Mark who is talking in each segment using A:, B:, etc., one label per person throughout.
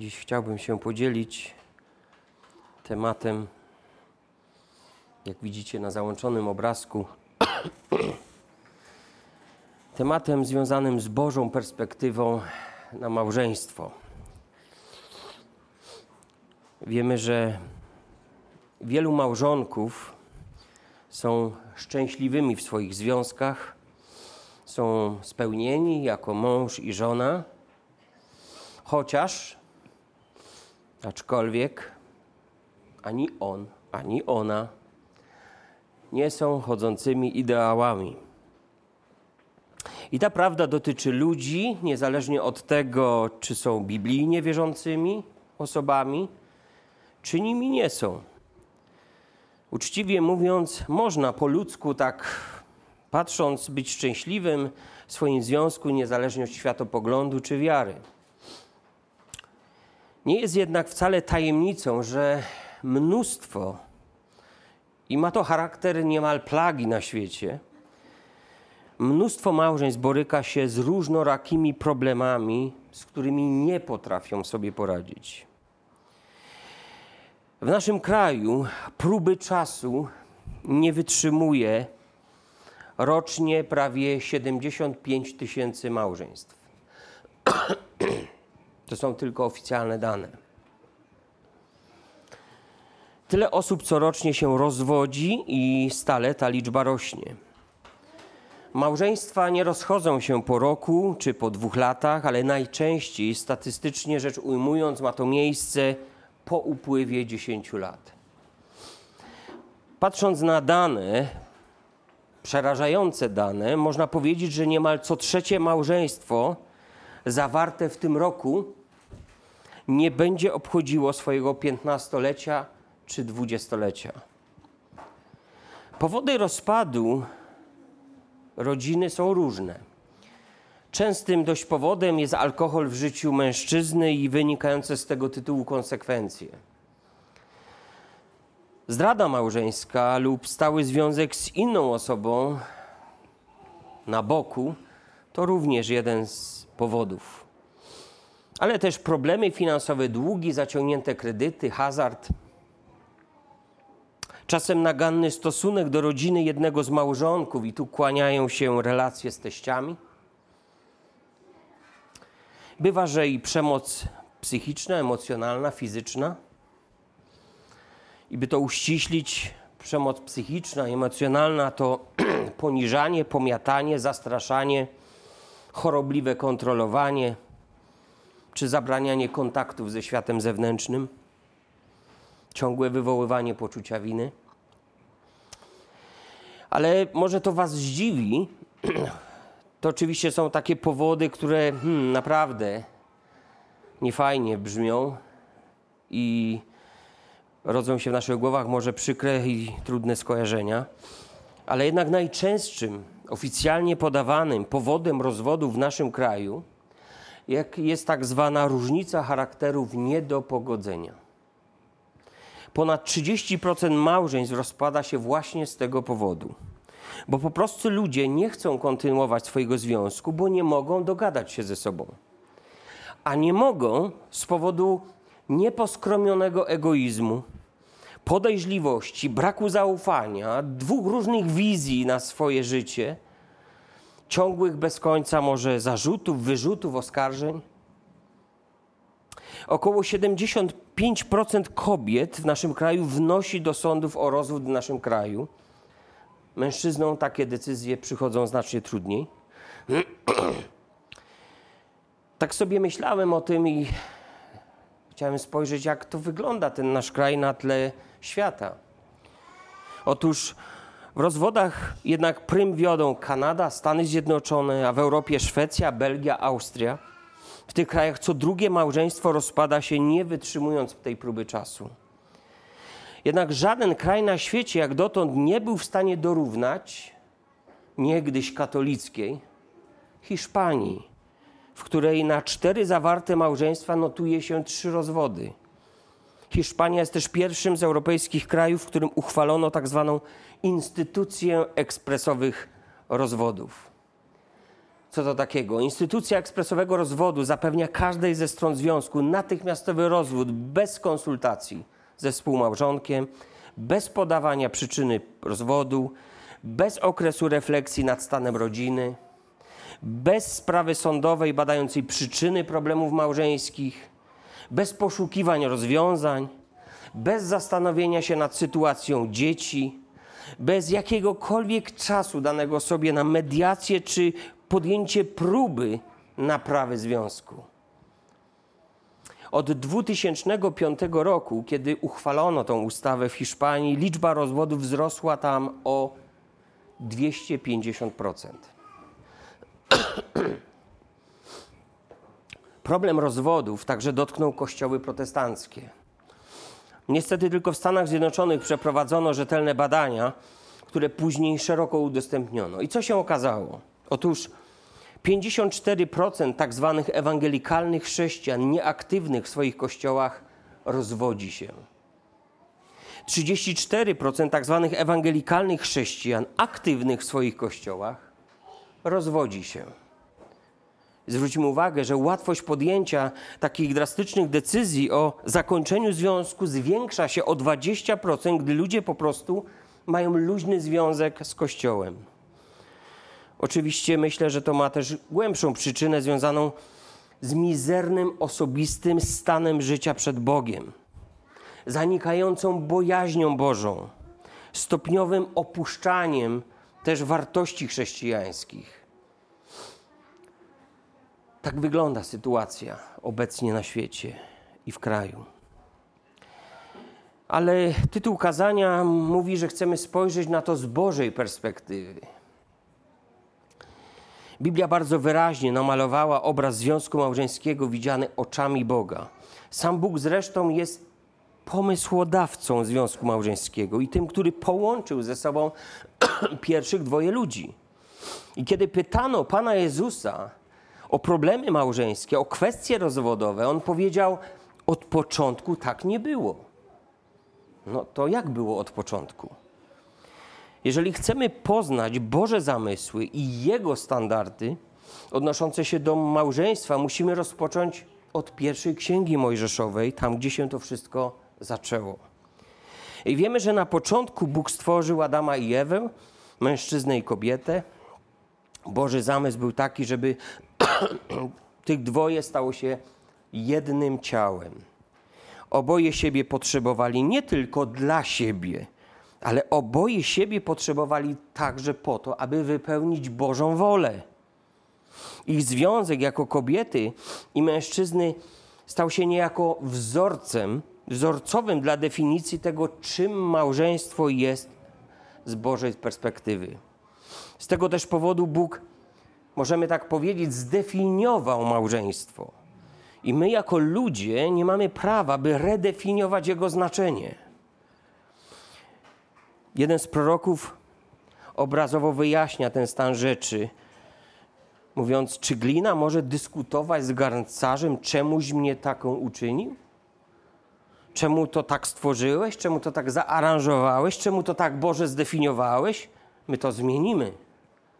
A: Dziś chciałbym się podzielić tematem, jak widzicie na załączonym obrazku, tematem związanym z Bożą perspektywą na małżeństwo. Wiemy, że wielu małżonków są szczęśliwymi w swoich związkach, są spełnieni jako mąż i żona, chociaż, aczkolwiek, ani on, ani ona nie są chodzącymi ideałami. I ta prawda dotyczy ludzi, niezależnie od tego, czy są biblijnie wierzącymi osobami, czy nimi nie są. Uczciwie mówiąc, można po ludzku tak patrząc być szczęśliwym w swoim związku, niezależnie od światopoglądu czy wiary. Nie jest jednak wcale tajemnicą, że mnóstwo, i ma to charakter niemal plagi na świecie, mnóstwo małżeństw boryka się z różnorakimi problemami, z którymi nie potrafią sobie poradzić. W naszym kraju próby czasu nie wytrzymuje rocznie prawie 75 tysięcy małżeństw. To są tylko oficjalne dane. Tyle osób corocznie się rozwodzi i stale ta liczba rośnie. Małżeństwa nie rozchodzą się po roku czy po dwóch latach, ale najczęściej, statystycznie rzecz ujmując, ma to miejsce po upływie 10 lat. Patrząc na dane, przerażające dane, można powiedzieć, że niemal co trzecie małżeństwo zawarte w tym roku nie będzie obchodziło swojego piętnastolecia czy dwudziestolecia. Powody rozpadu rodziny są różne. Częstym dość powodem jest alkohol w życiu mężczyzny i wynikające z tego tytułu konsekwencje. Zdrada małżeńska lub stały związek z inną osobą na boku to również jeden z powodów. Ale też problemy finansowe, długi, zaciągnięte kredyty, hazard. Czasem naganny stosunek do rodziny jednego z małżonków, i tu kłaniają się relacje z teściami. Bywa, że i przemoc psychiczna, emocjonalna, fizyczna i by to uściślić, przemoc psychiczna, emocjonalna to poniżanie, pomiatanie, zastraszanie, chorobliwe kontrolowanie czy zabranianie kontaktów ze światem zewnętrznym, ciągłe wywoływanie poczucia winy. Ale może to Was zdziwi, to oczywiście są takie powody, które hmm, naprawdę niefajnie brzmią i rodzą się w naszych głowach może przykre i trudne skojarzenia, ale jednak najczęstszym oficjalnie podawanym powodem rozwodu w naszym kraju jest tak zwana różnica charakterów nie do pogodzenia. Ponad 30% małżeństw rozpada się właśnie z tego powodu. Bo po prostu ludzie nie chcą kontynuować swojego związku, bo nie mogą dogadać się ze sobą. A nie mogą z powodu nieposkromionego egoizmu, podejrzliwości, braku zaufania, dwóch różnych wizji na swoje życie, ciągłych bez końca może zarzutów, wyrzutów, oskarżeń. Około 75% kobiet w naszym kraju wnosi do sądów o rozwód w naszym kraju. Mężczyznom takie decyzje przychodzą znacznie trudniej. tak sobie myślałem o tym i chciałem spojrzeć, jak to wygląda ten nasz kraj na tle świata. Otóż w rozwodach jednak prym wiodą Kanada, Stany Zjednoczone, a w Europie Szwecja, Belgia, Austria. W tych krajach co drugie małżeństwo rozpada się nie wytrzymując tej próby czasu. Jednak żaden kraj na świecie jak dotąd nie był w stanie dorównać niegdyś katolickiej Hiszpanii, w której na cztery zawarte małżeństwa notuje się trzy rozwody. Hiszpania jest też pierwszym z europejskich krajów, w którym uchwalono tak zwaną instytucję ekspresowych rozwodów. Co to takiego? Instytucja ekspresowego rozwodu zapewnia każdej ze stron związku natychmiastowy rozwód bez konsultacji ze współmałżonkiem, bez podawania przyczyny rozwodu, bez okresu refleksji nad stanem rodziny, bez sprawy sądowej badającej przyczyny problemów małżeńskich, bez poszukiwań rozwiązań, bez zastanowienia się nad sytuacją dzieci, bez jakiegokolwiek czasu danego sobie na mediację czy podjęcie próby naprawy związku. Od 2005 roku, kiedy uchwalono tą ustawę w Hiszpanii, liczba rozwodów wzrosła tam o 250%. Problem rozwodów także dotknął kościoły protestanckie. Niestety tylko w Stanach Zjednoczonych przeprowadzono rzetelne badania, które później szeroko udostępniono. I co się okazało? Otóż 54% tak zwanych ewangelikalnych chrześcijan nieaktywnych w swoich kościołach rozwodzi się. 34% tak zwanych ewangelikalnych chrześcijan aktywnych w swoich kościołach rozwodzi się. Zwróćmy uwagę, że łatwość podjęcia takich drastycznych decyzji o zakończeniu związku zwiększa się o 20%, gdy ludzie po prostu mają luźny związek z Kościołem. Oczywiście myślę, że to ma też głębszą przyczynę związaną z mizernym osobistym stanem życia przed Bogiem, zanikającą bojaźnią Bożą, stopniowym opuszczaniem też wartości chrześcijańskich. Tak wygląda sytuacja obecnie na świecie i w kraju. Ale tytuł kazania mówi, że chcemy spojrzeć na to z Bożej perspektywy. Biblia bardzo wyraźnie namalowała obraz związku małżeńskiego widziany oczami Boga. Sam Bóg zresztą jest pomysłodawcą związku małżeńskiego i tym, który połączył ze sobą pierwszych dwoje ludzi. I kiedy pytano Pana Jezusa o problemy małżeńskie, o kwestie rozwodowe, on powiedział: Od początku tak nie było. No to jak było od początku? Jeżeli chcemy poznać Boże zamysły i Jego standardy odnoszące się do małżeństwa, musimy rozpocząć od pierwszej księgi Mojżeszowej, tam gdzie się to wszystko zaczęło. I wiemy, że na początku Bóg stworzył Adama i Ewę, mężczyznę i kobietę. Boży zamysł był taki, żeby tych dwoje stało się jednym ciałem. Oboje siebie potrzebowali nie tylko dla siebie, ale oboje siebie potrzebowali także po to, aby wypełnić Bożą wolę. Ich związek jako kobiety i mężczyzny stał się niejako wzorcem, wzorcowym dla definicji tego, czym małżeństwo jest z Bożej perspektywy. Z tego też powodu Bóg, możemy tak powiedzieć, zdefiniował małżeństwo. I my, jako ludzie, nie mamy prawa, by redefiniować jego znaczenie. Jeden z proroków obrazowo wyjaśnia ten stan rzeczy, mówiąc: Czy glina może dyskutować z garncarzem, czemuś mnie taką uczynił? Czemu to tak stworzyłeś? Czemu to tak zaaranżowałeś? Czemu to tak Boże zdefiniowałeś? My to zmienimy,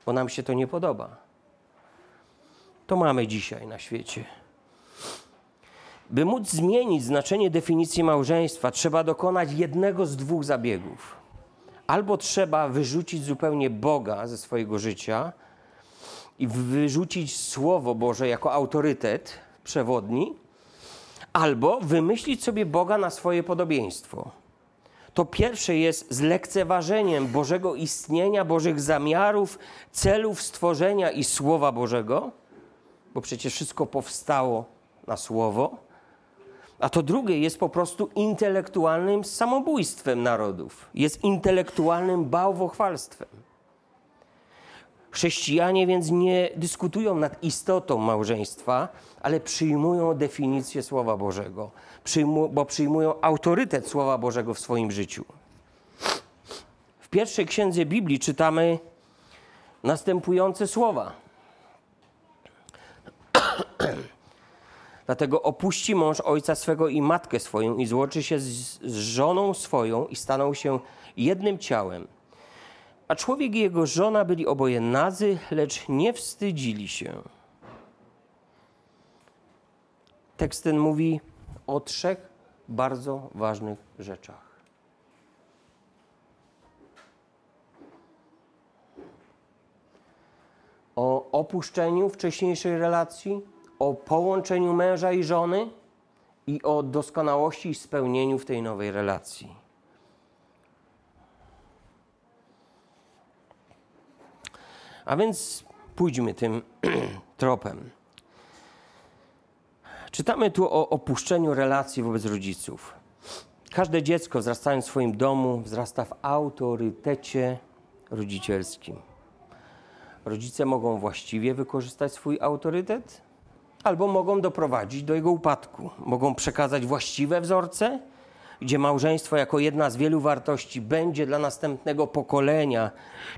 A: bo nam się to nie podoba. To mamy dzisiaj na świecie. By móc zmienić znaczenie definicji małżeństwa, trzeba dokonać jednego z dwóch zabiegów. Albo trzeba wyrzucić zupełnie Boga ze swojego życia i wyrzucić Słowo Boże jako autorytet przewodni, albo wymyślić sobie Boga na swoje podobieństwo. To pierwsze jest zlekceważeniem Bożego istnienia, Bożych zamiarów, celów stworzenia i Słowa Bożego, bo przecież wszystko powstało na Słowo. A to drugie jest po prostu intelektualnym samobójstwem narodów. Jest intelektualnym bałwochwalstwem. Chrześcijanie więc nie dyskutują nad istotą małżeństwa, ale przyjmują definicję Słowa Bożego, bo przyjmują autorytet Słowa Bożego w swoim życiu. W pierwszej księdze Biblii czytamy następujące słowa. Dlatego opuści mąż ojca swego i matkę swoją i złoczy się z, z żoną swoją i staną się jednym ciałem. A człowiek i jego żona byli oboje nadzy, lecz nie wstydzili się. Tekst ten mówi o trzech bardzo ważnych rzeczach. O opuszczeniu wcześniejszej relacji, o połączeniu męża i żony i o doskonałości i spełnieniu w tej nowej relacji. A więc pójdźmy tym tropem. Czytamy tu o opuszczeniu relacji wobec rodziców. Każde dziecko wzrastając w swoim domu wzrasta w autorytecie rodzicielskim. Rodzice mogą właściwie wykorzystać swój autorytet, albo mogą doprowadzić do jego upadku. Mogą przekazać właściwe wzorce, gdzie małżeństwo jako jedna z wielu wartości będzie dla następnego pokolenia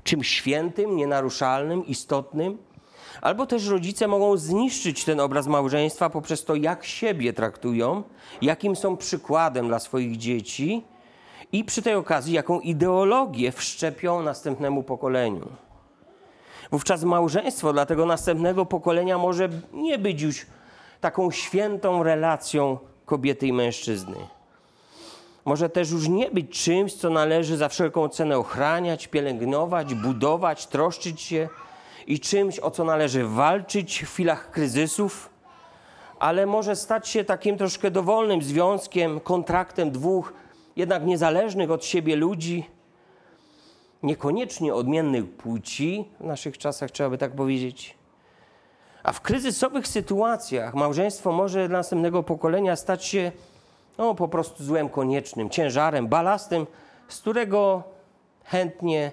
A: czymś świętym, nienaruszalnym, istotnym, albo też rodzice mogą zniszczyć ten obraz małżeństwa poprzez to, jak siebie traktują, jakim są przykładem dla swoich dzieci i przy tej okazji, jaką ideologię wszczepią następnemu pokoleniu. Wówczas małżeństwo dla tego następnego pokolenia może nie być już taką świętą relacją kobiety i mężczyzny. Może też już nie być czymś, co należy za wszelką cenę ochraniać, pielęgnować, budować, troszczyć się i czymś, o co należy walczyć w chwilach kryzysów, ale może stać się takim troszkę dowolnym związkiem, kontraktem dwóch jednak niezależnych od siebie ludzi, niekoniecznie odmiennych płci, w naszych czasach trzeba by tak powiedzieć. A w kryzysowych sytuacjach małżeństwo może dla następnego pokolenia stać się no, po prostu złem koniecznym, ciężarem, balastem, z którego chętnie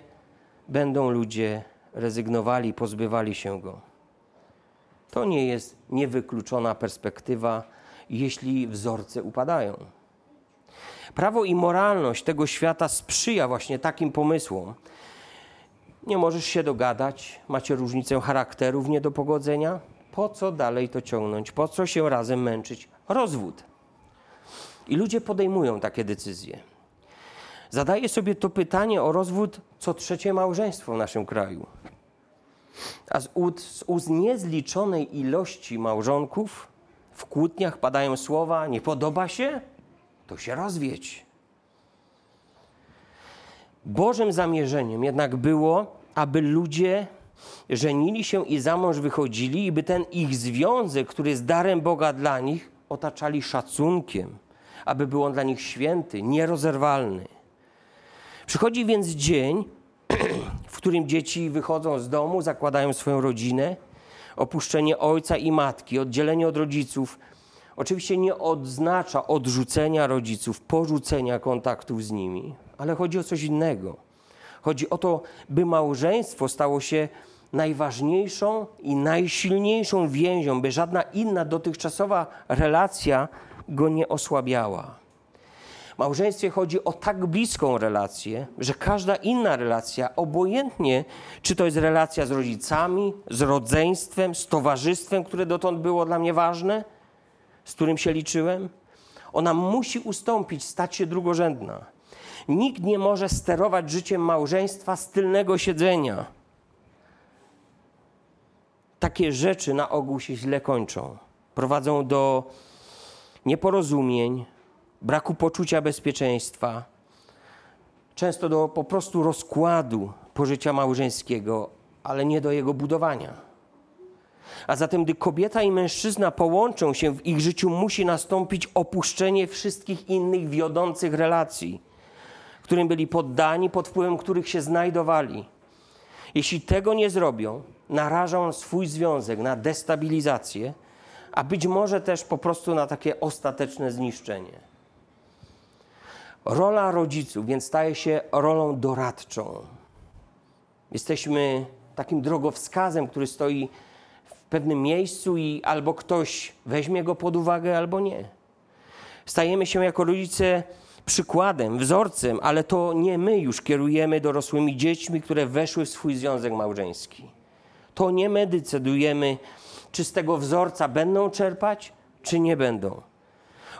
A: będą ludzie rezygnowali, pozbywali się go. To nie jest niewykluczona perspektywa, jeśli wzorce upadają. Prawo i moralność tego świata sprzyja właśnie takim pomysłom. Nie możesz się dogadać, macie różnicę charakterów nie do pogodzenia. Po co dalej to ciągnąć? Po co się razem męczyć? Rozwód. I ludzie podejmują takie decyzje. Zadaję sobie to pytanie o rozwód co trzecie małżeństwo w naszym kraju. A z ust, z ust niezliczonej ilości małżonków w kłótniach padają słowa: Nie podoba się? To się rozwiedź. Bożym zamierzeniem jednak było, aby ludzie żenili się i za mąż wychodzili, i by ten ich związek, który jest darem Boga dla nich, otaczali szacunkiem, aby był on dla nich święty, nierozerwalny. Przychodzi więc dzień, w którym dzieci wychodzą z domu, zakładają swoją rodzinę, opuszczenie ojca i matki, oddzielenie od rodziców. Oczywiście nie oznacza odrzucenia rodziców, porzucenia kontaktów z nimi, ale chodzi o coś innego. Chodzi o to, by małżeństwo stało się najważniejszą i najsilniejszą więzią, by żadna inna dotychczasowa relacja go nie osłabiała małżeństwie chodzi o tak bliską relację, że każda inna relacja, obojętnie czy to jest relacja z rodzicami, z rodzeństwem, z towarzystwem, które dotąd było dla mnie ważne, z którym się liczyłem, ona musi ustąpić, stać się drugorzędna. Nikt nie może sterować życiem małżeństwa z tylnego siedzenia. Takie rzeczy na ogół się źle kończą. Prowadzą do nieporozumień, braku poczucia bezpieczeństwa, często do po prostu rozkładu pożycia małżeńskiego, ale nie do jego budowania. A zatem, gdy kobieta i mężczyzna połączą się, w ich życiu musi nastąpić opuszczenie wszystkich innych wiodących relacji, którym byli poddani, pod wpływem których się znajdowali. Jeśli tego nie zrobią, narażą swój związek na destabilizację, a być może też po prostu na takie ostateczne zniszczenie. Rola rodziców więc staje się rolą doradczą. Jesteśmy takim drogowskazem, który stoi pewnym miejscu i albo ktoś weźmie go pod uwagę, albo nie. Stajemy się jako rodzice przykładem, wzorcem, ale to nie my już kierujemy dorosłymi dziećmi, które weszły w swój związek małżeński. To nie my decydujemy, czy z tego wzorca będą czerpać, czy nie będą.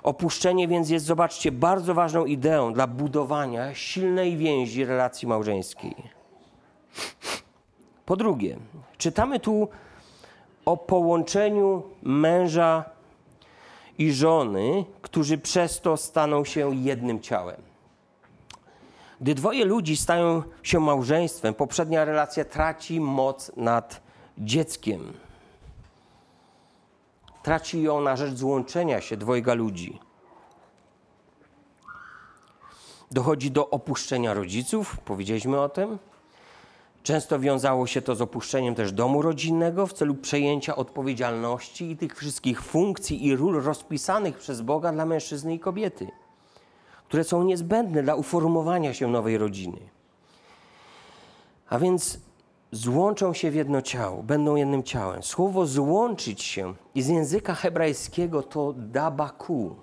A: Opuszczenie więc jest, zobaczcie, bardzo ważną ideą dla budowania silnej więzi relacji małżeńskiej. Po drugie, czytamy tu o połączeniu męża i żony, którzy przez to staną się jednym ciałem. Gdy dwoje ludzi stają się małżeństwem, poprzednia relacja traci moc nad dzieckiem. Traci ją na rzecz złączenia się dwojga ludzi. Dochodzi do opuszczenia rodziców, powiedzieliśmy o tym. Często wiązało się to z opuszczeniem też domu rodzinnego w celu przejęcia odpowiedzialności i tych wszystkich funkcji i ról rozpisanych przez Boga dla mężczyzny i kobiety, które są niezbędne dla uformowania się nowej rodziny. A więc złączą się w jedno ciało, będą jednym ciałem. Słowo złączyć się z języka hebrajskiego to dabaku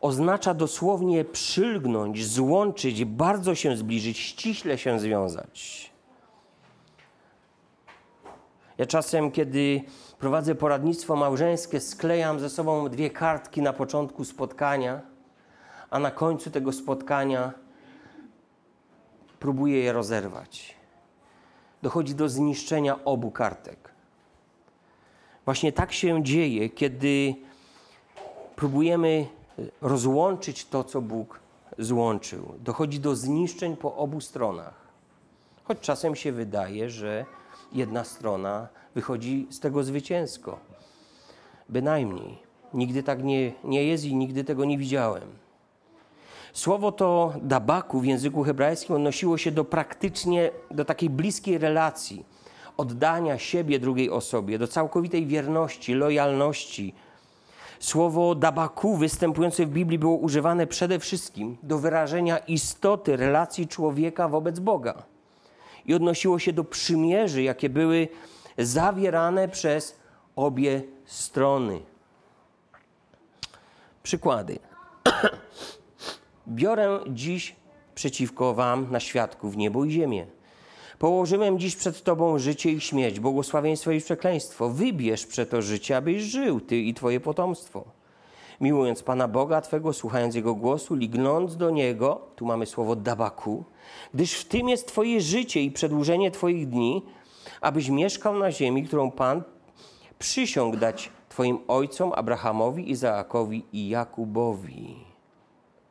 A: oznacza dosłownie przylgnąć, złączyć, bardzo się zbliżyć, ściśle się związać. Ja czasem, kiedy prowadzę poradnictwo małżeńskie, sklejam ze sobą dwie kartki na początku spotkania, a na końcu tego spotkania próbuję je rozerwać. Dochodzi do zniszczenia obu kartek. Właśnie tak się dzieje, kiedy próbujemy rozłączyć to, co Bóg złączył. Dochodzi do zniszczeń po obu stronach. Choć czasem się wydaje, że jedna strona wychodzi z tego zwycięsko. Bynajmniej. Nigdy tak nie, nie jest i nigdy tego nie widziałem. Słowo to dabaku w języku hebrajskim odnosiło się do praktycznie, do takiej bliskiej relacji, oddania siebie drugiej osobie, do całkowitej wierności, lojalności, Słowo dabaku występujące w Biblii było używane przede wszystkim do wyrażenia istoty relacji człowieka wobec Boga i odnosiło się do przymierzy, jakie były zawierane przez obie strony. Przykłady. Biorę dziś przeciwko Wam na świadków niebo i ziemię Położyłem dziś przed Tobą życie i śmierć, błogosławieństwo i przekleństwo. Wybierz przeto życie, abyś żył, Ty i Twoje potomstwo. Miłując Pana Boga Twego, słuchając Jego głosu, lignąc do Niego, tu mamy słowo dabaku, gdyż w tym jest Twoje życie i przedłużenie Twoich dni, abyś mieszkał na ziemi, którą Pan przysiągł dać Twoim ojcom Abrahamowi, Izaakowi i Jakubowi.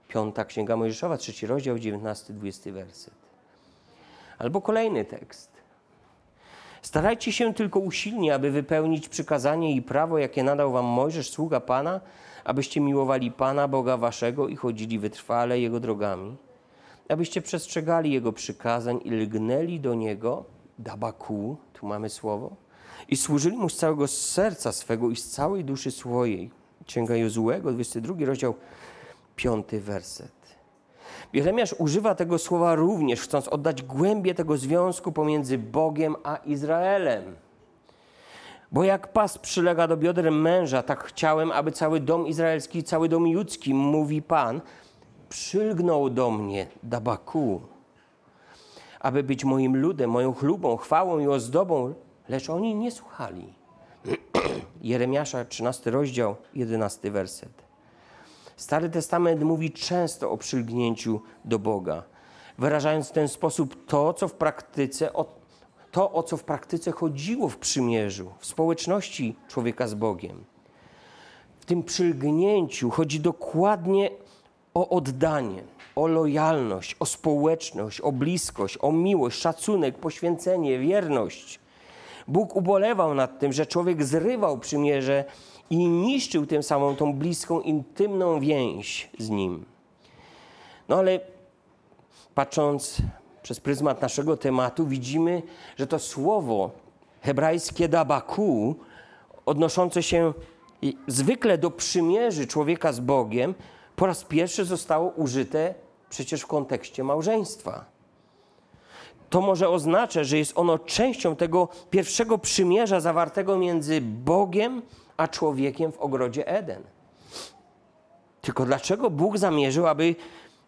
A: Piąta Księga Mojżeszowa, trzeci rozdział, 19-20 werset. Albo kolejny tekst. Starajcie się tylko usilnie, aby wypełnić przykazanie i prawo, jakie nadał wam Mojżesz, sługa Pana, abyście miłowali Pana, Boga waszego i chodzili wytrwale Jego drogami, abyście przestrzegali Jego przykazań i lgnęli do Niego, dabaku, tu mamy słowo, i służyli Mu z całego serca swego i z całej duszy swojej. Księga Jozułego, 22 rozdział, 5 werset. Jeremiasz używa tego słowa również, chcąc oddać głębię tego związku pomiędzy Bogiem a Izraelem. Bo jak pas przylega do bioder męża, tak chciałem, aby cały dom izraelski, cały dom judzki, mówi Pan, przylgnął do mnie, Dabaku, aby być moim ludem, moją chlubą, chwałą i ozdobą, lecz oni nie słuchali. Jeremiasza, 13 rozdział, 11 werset. Stary Testament mówi często o przylgnięciu do Boga, wyrażając w ten sposób to, co w praktyce, to, o co w praktyce chodziło w przymierzu, w społeczności człowieka z Bogiem. W tym przylgnięciu chodzi dokładnie o oddanie, o lojalność, o społeczność, o bliskość, o miłość, szacunek, poświęcenie, wierność. Bóg ubolewał nad tym, że człowiek zrywał przymierze i niszczył tym samym tą bliską, intymną więź z Nim. No ale patrząc przez pryzmat naszego tematu, widzimy, że to słowo hebrajskie dabaku, odnoszące się zwykle do przymierzy człowieka z Bogiem, po raz pierwszy zostało użyte przecież w kontekście małżeństwa. To może oznaczać, że jest ono częścią tego pierwszego przymierza zawartego między Bogiem a człowiekiem w ogrodzie Eden. Tylko dlaczego Bóg zamierzył, aby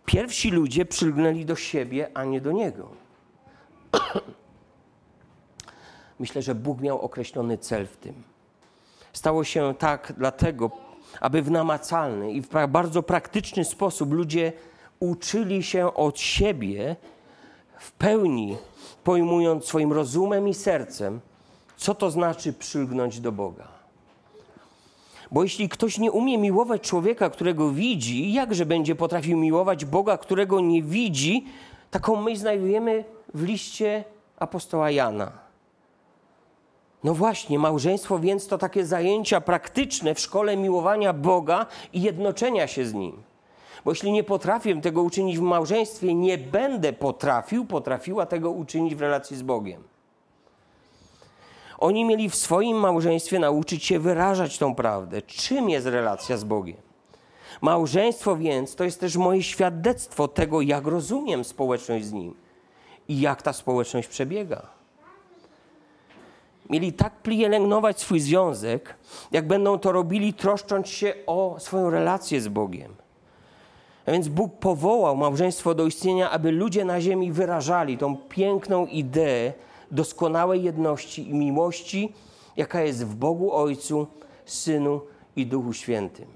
A: pierwsi ludzie przylgnęli do siebie, a nie do Niego? Myślę, że Bóg miał określony cel w tym. Stało się tak dlatego, aby w namacalny i w bardzo praktyczny sposób ludzie uczyli się od siebie w pełni pojmując swoim rozumem i sercem, co to znaczy przylgnąć do Boga. Bo jeśli ktoś nie umie miłować człowieka, którego widzi, jakże będzie potrafił miłować Boga, którego nie widzi? Taką myśl znajdujemy w liście apostoła Jana. No właśnie, małżeństwo więc to takie zajęcia praktyczne w szkole miłowania Boga i jednoczenia się z Nim. Bo jeśli nie potrafię tego uczynić w małżeństwie, nie będę potrafił, potrafiła tego uczynić w relacji z Bogiem. Oni mieli w swoim małżeństwie nauczyć się wyrażać tą prawdę. Czym jest relacja z Bogiem? Małżeństwo więc to jest też moje świadectwo tego, jak rozumiem społeczność z Nim i jak ta społeczność przebiega. Mieli tak pielęgnować swój związek, jak będą to robili, troszcząc się o swoją relację z Bogiem. A więc Bóg powołał małżeństwo do istnienia, aby ludzie na ziemi wyrażali tą piękną ideę doskonałej jedności i miłości, jaka jest w Bogu Ojcu, Synu i Duchu Świętym.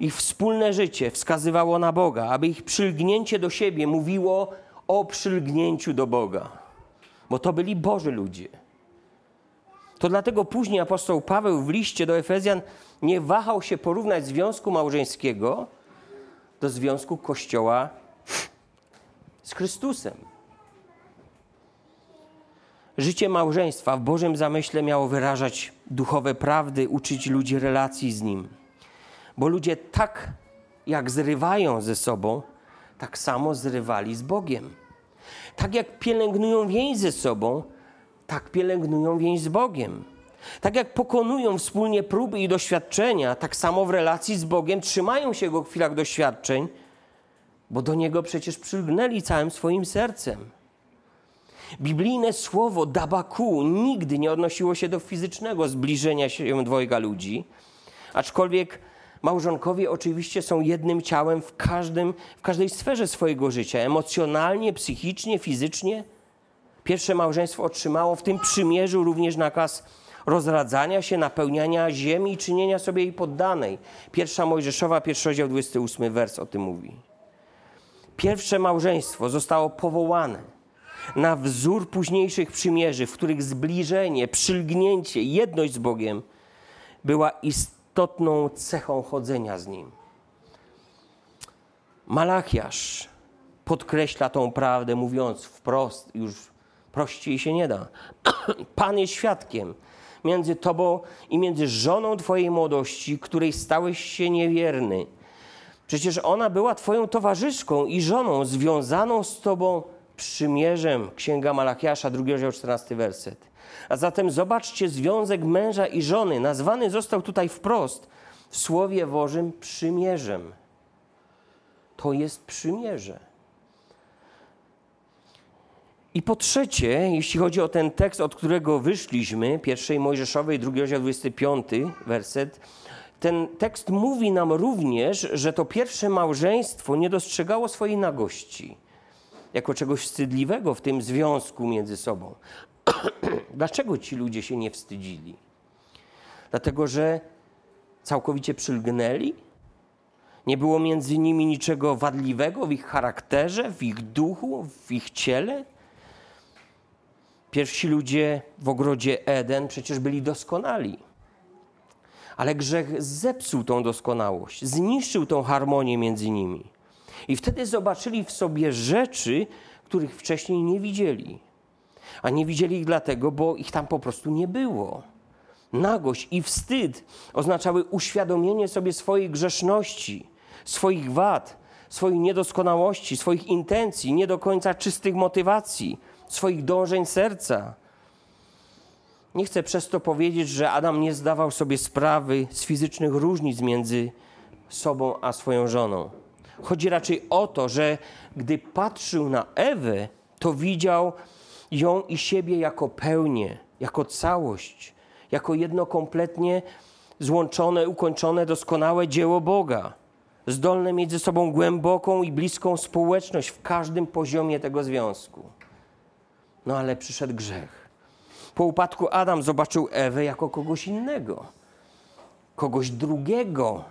A: Ich wspólne życie wskazywało na Boga, aby ich przylgnięcie do siebie mówiło o przylgnięciu do Boga, bo to byli Boży ludzie. To dlatego później apostoł Paweł w liście do Efezjan nie wahał się porównać związku małżeńskiego do związku Kościoła z Chrystusem. Życie małżeństwa w Bożym zamyśle miało wyrażać duchowe prawdy, uczyć ludzi relacji z Nim. Bo ludzie tak jak zrywają ze sobą, tak samo zrywali z Bogiem. Tak jak pielęgnują więź ze sobą, tak pielęgnują więź z Bogiem. Tak jak pokonują wspólnie próby i doświadczenia, tak samo w relacji z Bogiem trzymają się Go w chwilach doświadczeń, bo do Niego przecież przylgnęli całym swoim sercem. Biblijne słowo dabaku nigdy nie odnosiło się do fizycznego zbliżenia się dwojga ludzi, aczkolwiek małżonkowie oczywiście są jednym ciałem w, każdym, w każdej sferze swojego życia emocjonalnie, psychicznie, fizycznie. Pierwsze małżeństwo otrzymało w tym przymierzu również nakaz rozradzania się, napełniania ziemi i czynienia sobie jej poddanej. Pierwsza Mojżeszowa, pierwszy rozdział, 28 wers o tym mówi. Pierwsze małżeństwo zostało powołane na wzór późniejszych przymierzy, w których zbliżenie, przylgnięcie, jedność z Bogiem była istotną cechą chodzenia z Nim. Malachiasz podkreśla tą prawdę, mówiąc wprost, już prościej się nie da. Pan jest świadkiem między Tobą i między żoną Twojej młodości, której stałeś się niewierny. Przecież ona była Twoją towarzyszką i żoną związaną z Tobą przymierzem. Księga Malachiasza, drugi rozdział, 14 werset. A zatem zobaczcie związek męża i żony. Nazwany został tutaj wprost w Słowie Bożym przymierzem. To jest przymierze. I po trzecie, jeśli chodzi o ten tekst, od którego wyszliśmy, pierwszej Mojżeszowej, drugi rozdział, 25 werset, ten tekst mówi nam również, że to pierwsze małżeństwo nie dostrzegało swojej nagości jako czegoś wstydliwego w tym związku między sobą. Dlaczego ci ludzie się nie wstydzili? Dlatego, że całkowicie przylgnęli? Nie było między nimi niczego wadliwego w ich charakterze, w ich duchu, w ich ciele? Pierwsi ludzie w ogrodzie Eden przecież byli doskonali. Ale grzech zepsuł tą doskonałość, zniszczył tą harmonię między nimi. I wtedy zobaczyli w sobie rzeczy, których wcześniej nie widzieli. A nie widzieli ich dlatego, bo ich tam po prostu nie było. Nagość i wstyd oznaczały uświadomienie sobie swojej grzeszności, swoich wad, swojej niedoskonałości, swoich intencji, nie do końca czystych motywacji, swoich dążeń serca. Nie chcę przez to powiedzieć, że Adam nie zdawał sobie sprawy z fizycznych różnic między sobą a swoją żoną. Chodzi raczej o to, że gdy patrzył na Ewę, to widział ją i siebie jako pełnię, jako całość, jako jedno kompletnie złączone, ukończone, doskonałe dzieło Boga, zdolne mieć ze sobą głęboką i bliską społeczność w każdym poziomie tego związku. No ale przyszedł grzech. Po upadku Adam zobaczył Ewę jako kogoś innego, kogoś drugiego,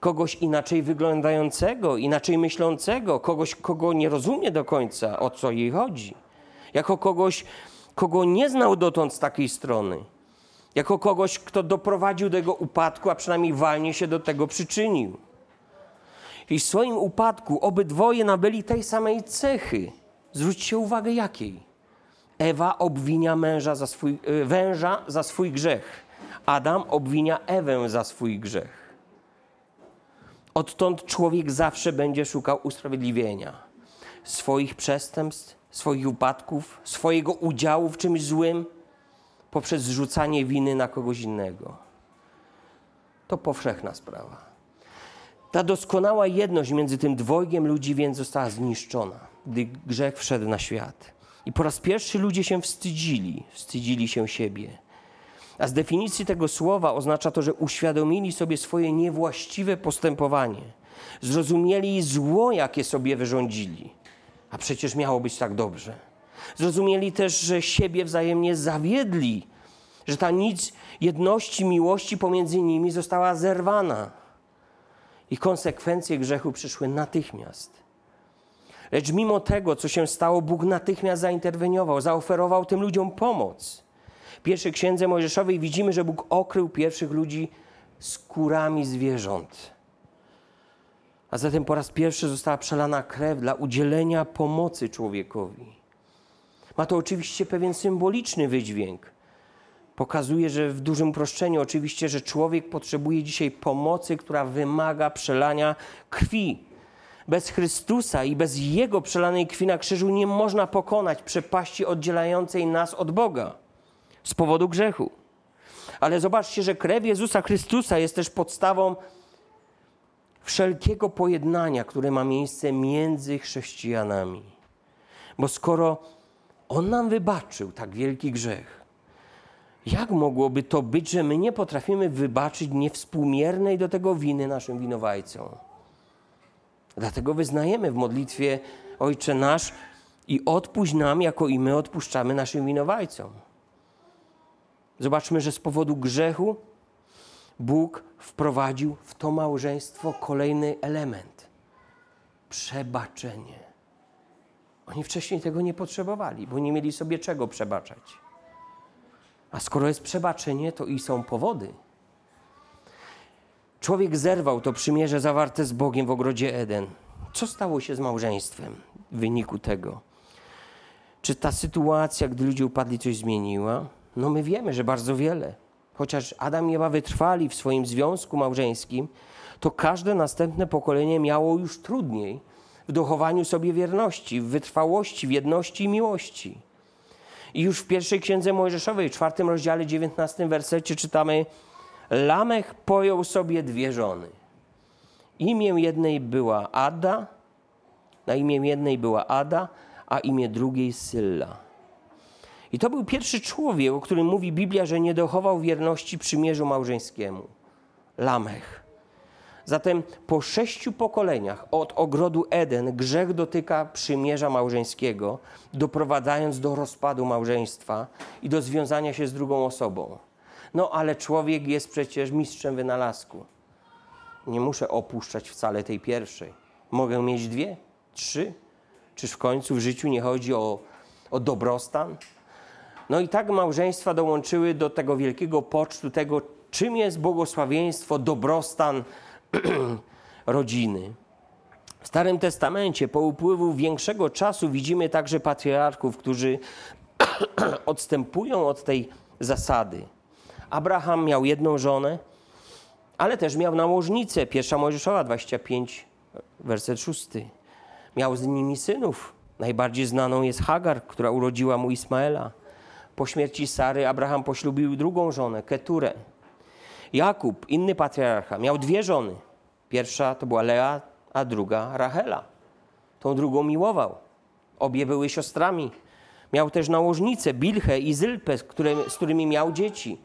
A: kogoś inaczej wyglądającego, inaczej myślącego, kogoś, kogo nie rozumie do końca, o co jej chodzi. jako kogoś, kogo nie znał dotąd z takiej strony, jako kogoś, kto doprowadził do jego upadku, a przynajmniej walnie się do tego przyczynił. I w swoim upadku obydwoje nabyli tej samej cechy. Zwróćcie uwagę jakiej. Ewa obwinia męża za swój, e, węża za swój grzech. Adam obwinia Ewę za swój grzech. Odtąd człowiek zawsze będzie szukał usprawiedliwienia swoich przestępstw, swoich upadków, swojego udziału w czymś złym poprzez zrzucanie winy na kogoś innego. To powszechna sprawa. Ta doskonała jedność między tym dwojgiem ludzi więc została zniszczona, gdy grzech wszedł na świat. I po raz pierwszy ludzie się wstydzili, wstydzili się siebie. A z definicji tego słowa oznacza to, że uświadomili sobie swoje niewłaściwe postępowanie. Zrozumieli zło, jakie sobie wyrządzili. A przecież miało być tak dobrze. Zrozumieli też, że siebie wzajemnie zawiedli, że ta nic jedności, miłości pomiędzy nimi została zerwana. I konsekwencje grzechu przyszły natychmiast. Lecz mimo tego, co się stało, Bóg natychmiast zainterweniował, zaoferował tym ludziom pomoc. Pierwszej księdze Mojżeszowej widzimy, że Bóg okrył pierwszych ludzi skórami zwierząt. A zatem po raz pierwszy została przelana krew dla udzielenia pomocy człowiekowi. Ma to oczywiście pewien symboliczny wydźwięk. Pokazuje, że w dużym uproszczeniu oczywiście, że człowiek potrzebuje dzisiaj pomocy, która wymaga przelania krwi. Bez Chrystusa i bez Jego przelanej krwi na krzyżu nie można pokonać przepaści oddzielającej nas od Boga z powodu grzechu. Ale zobaczcie, że krew Jezusa Chrystusa jest też podstawą wszelkiego pojednania, które ma miejsce między chrześcijanami. Bo skoro On nam wybaczył tak wielki grzech, jak mogłoby to być, że my nie potrafimy wybaczyć niewspółmiernej do tego winy naszym winowajcom? Dlatego wyznajemy w modlitwie Ojcze nasz i odpuść nam, jako i my odpuszczamy naszym winowajcom. Zobaczmy, że z powodu grzechu Bóg wprowadził w to małżeństwo kolejny element przebaczenie. Oni wcześniej tego nie potrzebowali, bo nie mieli sobie czego przebaczać. A skoro jest przebaczenie, to i są powody. Człowiek zerwał to przymierze zawarte z Bogiem w ogrodzie Eden. Co stało się z małżeństwem w wyniku tego? Czy ta sytuacja, gdy ludzie upadli, coś zmieniła? No my wiemy, że bardzo wiele. Chociaż Adam i Ewa wytrwali w swoim związku małżeńskim, to każde następne pokolenie miało już trudniej w dochowaniu sobie wierności, w wytrwałości, w jedności i miłości. I już w pierwszej księdze Mojżeszowej, czwartym rozdziale, dziewiętnastym wersecie czytamy Lamech pojął sobie dwie żony. Imię jednej była Ada, na imię jednej była Ada, a imię drugiej Sylla. I to był pierwszy człowiek, o którym mówi Biblia, że nie dochował wierności przymierzu małżeńskiemu. Lamech. Zatem po sześciu pokoleniach od ogrodu Eden grzech dotyka przymierza małżeńskiego, doprowadzając do rozpadu małżeństwa i do związania się z drugą osobą. No ale człowiek jest przecież mistrzem wynalazku. Nie muszę opuszczać wcale tej pierwszej. Mogę mieć dwie, trzy. Czyż w końcu w życiu nie chodzi o, o dobrostan? No i tak małżeństwa dołączyły do tego wielkiego pocztu tego, czym jest błogosławieństwo, dobrostan rodziny. W Starym Testamencie po upływu większego czasu widzimy także patriarchów, którzy odstępują od tej zasady. Abraham miał jedną żonę, ale też miał nałożnicę. Pierwsza Mojżeszowa 25, werset 6. Miał z nimi synów. Najbardziej znaną jest Hagar, która urodziła mu Ismaela. Po śmierci Sary Abraham poślubił drugą żonę, Keturę. Jakub, inny patriarcha, miał dwie żony. Pierwsza to była Lea, a druga Rachela. Tą drugą miłował. Obie były siostrami. Miał też nałożnicę Bilchę i Zylpę, z którymi miał dzieci.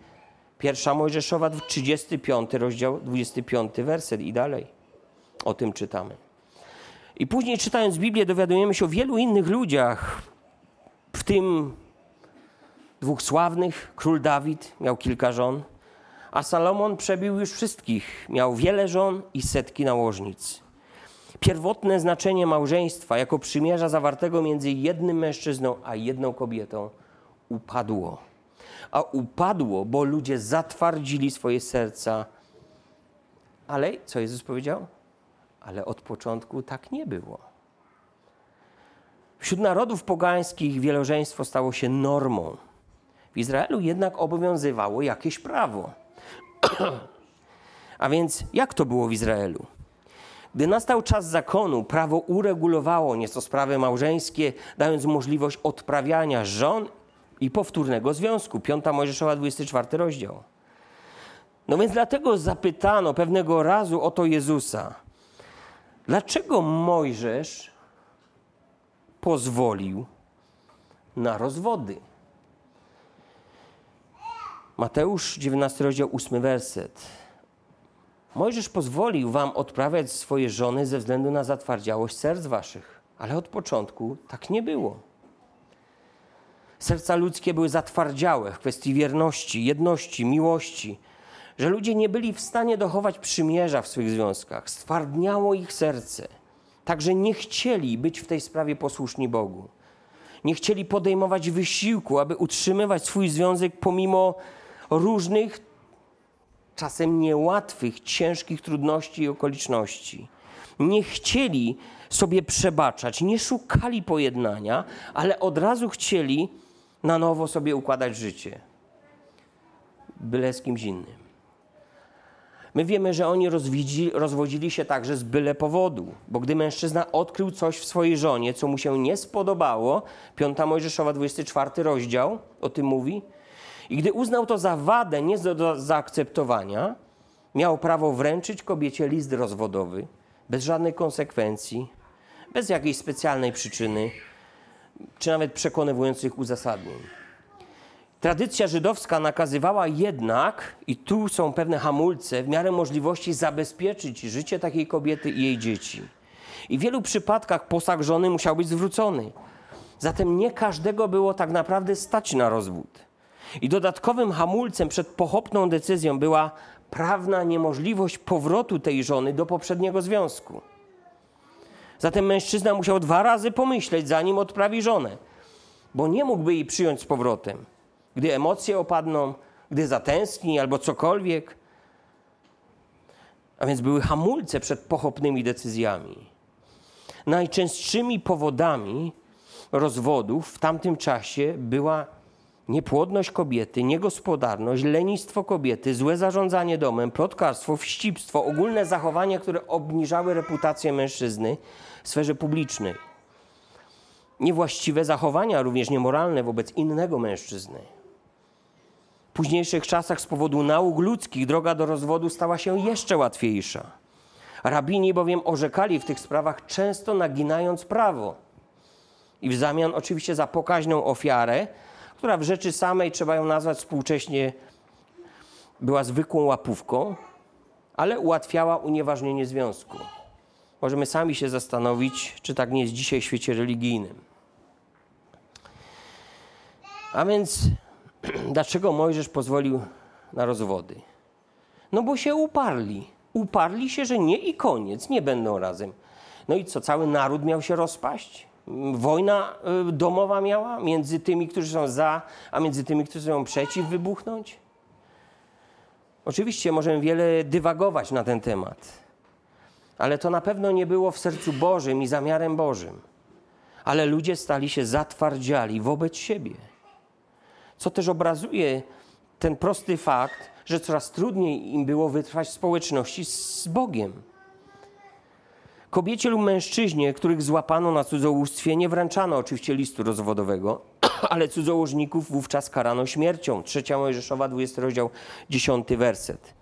A: Pierwsza Mojżeszowa, 35 rozdział, 25 werset i dalej. O tym czytamy. I później czytając Biblię dowiadujemy się o wielu innych ludziach, w tym dwóch sławnych. Król Dawid miał kilka żon, a Salomon przebił już wszystkich. Miał wiele żon i setki nałożnic. Pierwotne znaczenie małżeństwa jako przymierza zawartego między jednym mężczyzną a jedną kobietą upadło. A upadło, bo ludzie zatwardzili swoje serca. Ale co Jezus powiedział? Ale od początku tak nie było. Wśród narodów pogańskich wielożeństwo stało się normą. W Izraelu jednak obowiązywało jakieś prawo. A więc jak to było w Izraelu? Gdy nastał czas zakonu, prawo uregulowało nieco sprawy małżeńskie, dając możliwość odprawiania żon i powtórnego związku. 5 Mojżeszowa, 24 rozdział. No więc dlatego zapytano pewnego razu o to Jezusa. Dlaczego Mojżesz pozwolił na rozwody? Mateusz 19 rozdział 8 werset. Mojżesz pozwolił wam odprawiać swoje żony ze względu na zatwardziałość serc waszych, ale od początku tak nie było. Serca ludzkie były zatwardziałe w kwestii wierności, jedności, miłości, że ludzie nie byli w stanie dochować przymierza w swych związkach. Stwardniało ich serce, także nie chcieli być w tej sprawie posłuszni Bogu. Nie chcieli podejmować wysiłku, aby utrzymywać swój związek pomimo różnych, czasem niełatwych, ciężkich trudności i okoliczności. Nie chcieli sobie przebaczać, nie szukali pojednania, ale od razu chcieli na nowo sobie układać życie. Byle z kimś innym. My wiemy, że oni rozwodzili, się także z byle powodu, bo gdy mężczyzna odkrył coś w swojej żonie, co mu się nie spodobało, 5 Mojżeszowa 24 rozdział o tym mówi, i gdy uznał to za wadę nie do zaakceptowania, miał prawo wręczyć kobiecie list rozwodowy, bez żadnej konsekwencji, bez jakiejś specjalnej przyczyny, czy nawet przekonywujących uzasadnień. Tradycja żydowska nakazywała jednak, i tu są pewne hamulce, w miarę możliwości zabezpieczyć życie takiej kobiety i jej dzieci. I w wielu przypadkach posag żony musiał być zwrócony. Zatem nie każdego było tak naprawdę stać na rozwód. I dodatkowym hamulcem przed pochopną decyzją była prawna niemożliwość powrotu tej żony do poprzedniego związku. Zatem mężczyzna musiał dwa razy pomyśleć, zanim odprawi żonę, bo nie mógłby jej przyjąć z powrotem gdy emocje opadną, gdy zatęskni albo cokolwiek. A więc były hamulce przed pochopnymi decyzjami. Najczęstszymi powodami rozwodów w tamtym czasie była niepłodność kobiety, niegospodarność, lenistwo kobiety, złe zarządzanie domem, plotkarstwo, wścibstwo, ogólne zachowania, które obniżały reputację mężczyzny w sferze publicznej. Niewłaściwe zachowania, również niemoralne wobec innego mężczyzny. W późniejszych czasach z powodu nauk ludzkich droga do rozwodu stała się jeszcze łatwiejsza. Rabini bowiem orzekali w tych sprawach często naginając prawo. I w zamian oczywiście za pokaźną ofiarę, która w rzeczy samej trzeba ją nazwać współcześnie była zwykłą łapówką, ale ułatwiała unieważnienie związku. Możemy sami się zastanowić, czy tak nie jest dzisiaj w świecie religijnym. A więc dlaczego Mojżesz pozwolił na rozwody? No bo się uparli. Uparli się, że nie i koniec, nie będą razem. No i co, cały naród miał się rozpaść? Wojna y, domowa miała między tymi, którzy są za, a między tymi, którzy są przeciw, wybuchnąć? Oczywiście możemy wiele dywagować na ten temat, ale to na pewno nie było w sercu Bożym i zamiarem Bożym. Ale ludzie stali się zatwardziali wobec siebie co też obrazuje ten prosty fakt, że coraz trudniej im było wytrwać w społeczności z Bogiem. Kobiecie lub mężczyźnie, których złapano na cudzołóstwie, nie wręczano oczywiście listu rozwodowego, ale cudzołożników wówczas karano śmiercią. Trzecia Mojżeszowa, 20 rozdział, 10 werset.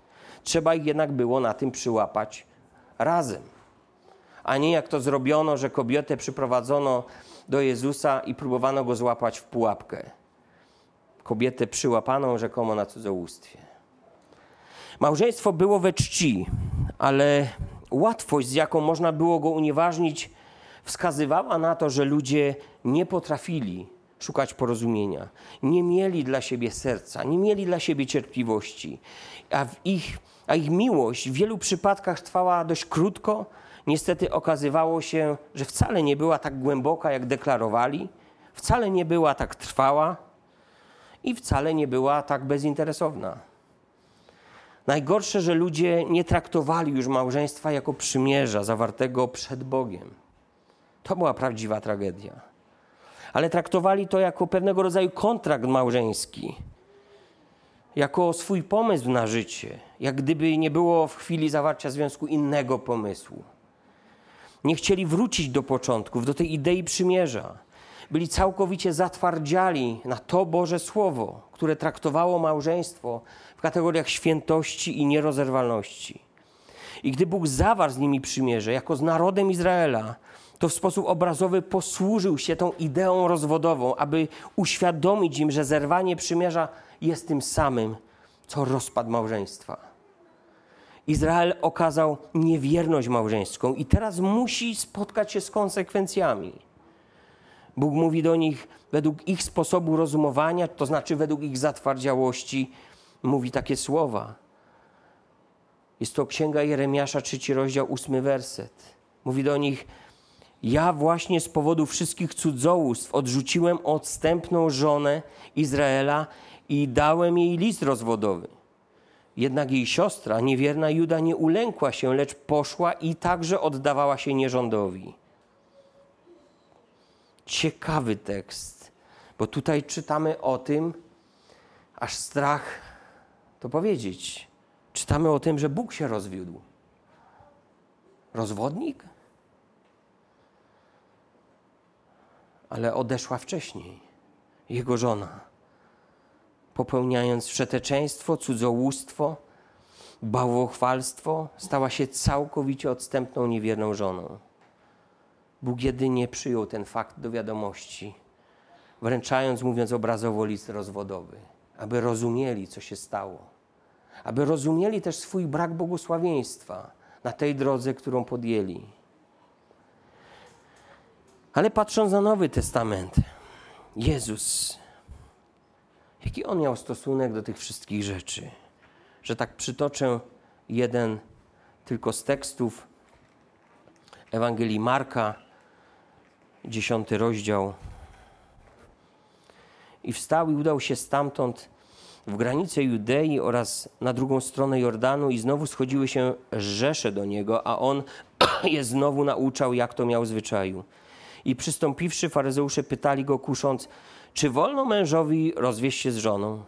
A: Trzeba ich jednak było na tym przyłapać razem. A nie jak to zrobiono, że kobietę przyprowadzono do Jezusa i próbowano go złapać w pułapkę kobietę przyłapaną rzekomo na cudzołóstwie. Małżeństwo było we czci, ale łatwość, z jaką można było go unieważnić, wskazywała na to, że ludzie nie potrafili szukać porozumienia. Nie mieli dla siebie serca, nie mieli dla siebie cierpliwości, a, ich, a ich miłość w wielu przypadkach trwała dość krótko. Niestety okazywało się, że wcale nie była tak głęboka, jak deklarowali, wcale nie była tak trwała i wcale nie była tak bezinteresowna. Najgorsze, że ludzie nie traktowali już małżeństwa jako przymierza zawartego przed Bogiem. To była prawdziwa tragedia. Ale traktowali to jako pewnego rodzaju kontrakt małżeński, jako swój pomysł na życie, jak gdyby nie było w chwili zawarcia związku innego pomysłu. Nie chcieli wrócić do początków, do tej idei przymierza. Byli całkowicie zatwardziali na to Boże Słowo, które traktowało małżeństwo w kategoriach świętości i nierozerwalności. I gdy Bóg zawarł z nimi przymierze, jako z narodem Izraela, to w sposób obrazowy posłużył się tą ideą rozwodową, aby uświadomić im, że zerwanie przymierza jest tym samym, co rozpad małżeństwa. Izrael okazał niewierność małżeńską i teraz musi spotkać się z konsekwencjami. Bóg mówi do nich według ich sposobu rozumowania, to znaczy według ich zatwardziałości, mówi takie słowa. Jest to księga Jeremiasza, trzeci rozdział, ósmy werset. Mówi do nich: Ja właśnie z powodu wszystkich cudzołóstw odrzuciłem odstępną żonę Izraela i dałem jej list rozwodowy. Jednak jej siostra, niewierna Juda, nie ulękła się, lecz poszła i także oddawała się nierządowi. Ciekawy tekst, bo tutaj czytamy o tym, aż strach to powiedzieć. Czytamy o tym, że Bóg się rozwiódł. Rozwodnik? Ale odeszła wcześniej. Jego żona. Popełniając wszeteczeństwo, cudzołóstwo, bałwochwalstwo, stała się całkowicie odstępną, niewierną żoną. Bóg jedynie przyjął ten fakt do wiadomości, wręczając, mówiąc obrazowo, list rozwodowy aby rozumieli, co się stało, aby rozumieli też swój brak błogosławieństwa na tej drodze, którą podjęli. Ale patrząc na Nowy Testament, Jezus, jaki on miał stosunek do tych wszystkich rzeczy, że tak przytoczę jeden tylko z tekstów Ewangelii Marka, dziesiąty rozdział i wstał i udał się stamtąd w granice Judei oraz na drugą stronę Jordanu i znowu schodziły się rzesze do niego, a on je znowu nauczał, jak to miał zwyczaju. I przystąpiwszy, faryzeusze pytali go, kusząc, czy wolno mężowi rozwieść się z żoną?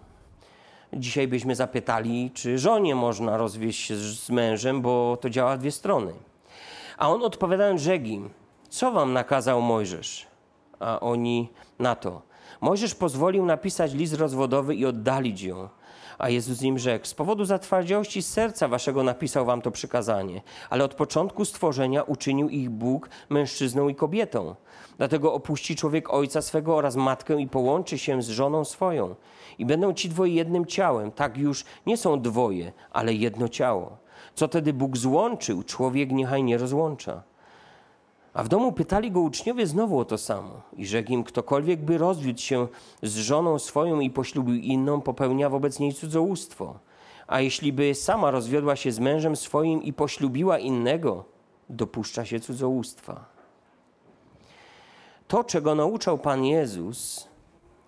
A: Dzisiaj byśmy zapytali, czy żonie można rozwieść się z mężem, bo to działa dwie strony. A on odpowiadając, rzekł co wam nakazał Mojżesz? A oni na to, Mojżesz pozwolił napisać list rozwodowy i oddalić ją. A Jezus im rzekł: Z powodu zatwardziałości serca waszego napisał wam to przykazanie, ale od początku stworzenia uczynił ich Bóg mężczyzną i kobietą. Dlatego opuści człowiek ojca swego oraz matkę i połączy się z żoną swoją. I będą ci dwoje jednym ciałem. Tak już nie są dwoje, ale jedno ciało. Co tedy Bóg złączył, człowiek niechaj nie rozłącza. A w domu pytali go uczniowie znowu o to samo. I rzekł im, ktokolwiek by rozwiódł się z żoną swoją i poślubił inną, popełnia wobec niej cudzołóstwo. A jeśli by sama rozwiodła się z mężem swoim i poślubiła innego, dopuszcza się cudzołóstwa. To, czego nauczał Pan Jezus,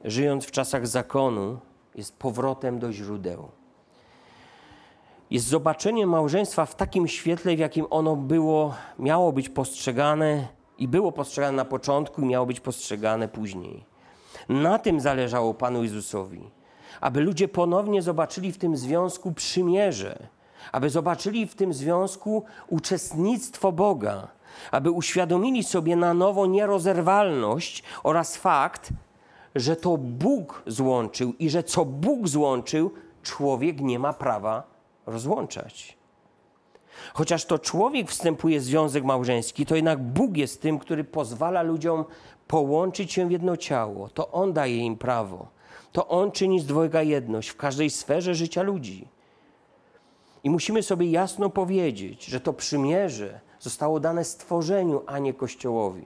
A: żyjąc w czasach zakonu, jest powrotem do źródeł jest zobaczenie małżeństwa w takim świetle, w jakim ono było, miało być postrzegane i było postrzegane na początku i miało być postrzegane później. Na tym zależało Panu Jezusowi, aby ludzie ponownie zobaczyli w tym związku przymierze, aby zobaczyli w tym związku uczestnictwo Boga, aby uświadomili sobie na nowo nierozerwalność oraz fakt, że to Bóg złączył i że co Bóg złączył, człowiek nie ma prawa rozłączać. Chociaż to człowiek wstępuje w związek małżeński, to jednak Bóg jest tym, który pozwala ludziom połączyć się w jedno ciało. To On daje im prawo. To On czyni z dwojga jedność w każdej sferze życia ludzi. I musimy sobie jasno powiedzieć, że to przymierze zostało dane stworzeniu, a nie Kościołowi.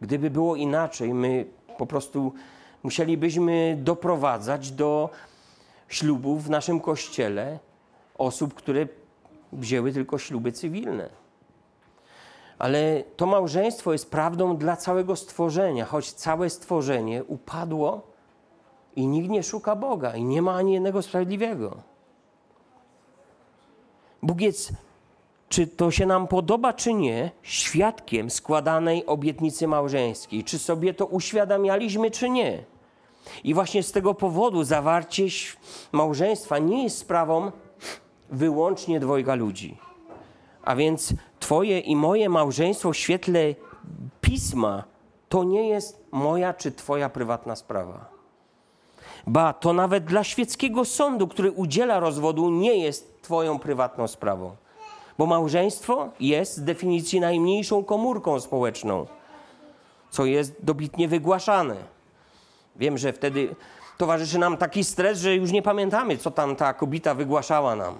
A: Gdyby było inaczej, my Po prostu musielibyśmy doprowadzać do ślubów w naszym kościele osób, które wzięły tylko śluby cywilne. Ale to małżeństwo jest prawdą dla całego stworzenia, choć całe stworzenie upadło i nikt nie szuka Boga i nie ma ani jednego sprawiedliwego. Bóg jest, czy to się nam podoba, czy nie, świadkiem składanej obietnicy małżeńskiej. Czy sobie to uświadamialiśmy, czy nie. I właśnie z tego powodu zawarcie małżeństwa nie jest sprawą wyłącznie dwojga ludzi. A więc Twoje i moje małżeństwo w świetle pisma to nie jest moja czy Twoja prywatna sprawa. Ba, to nawet dla świeckiego sądu, który udziela rozwodu, nie jest Twoją prywatną sprawą. Bo małżeństwo jest z definicji najmniejszą komórką społeczną, co jest dobitnie wygłaszane. Wiem, że wtedy towarzyszy nam taki stres, że już nie pamiętamy, co tam ta kobieta wygłaszała nam.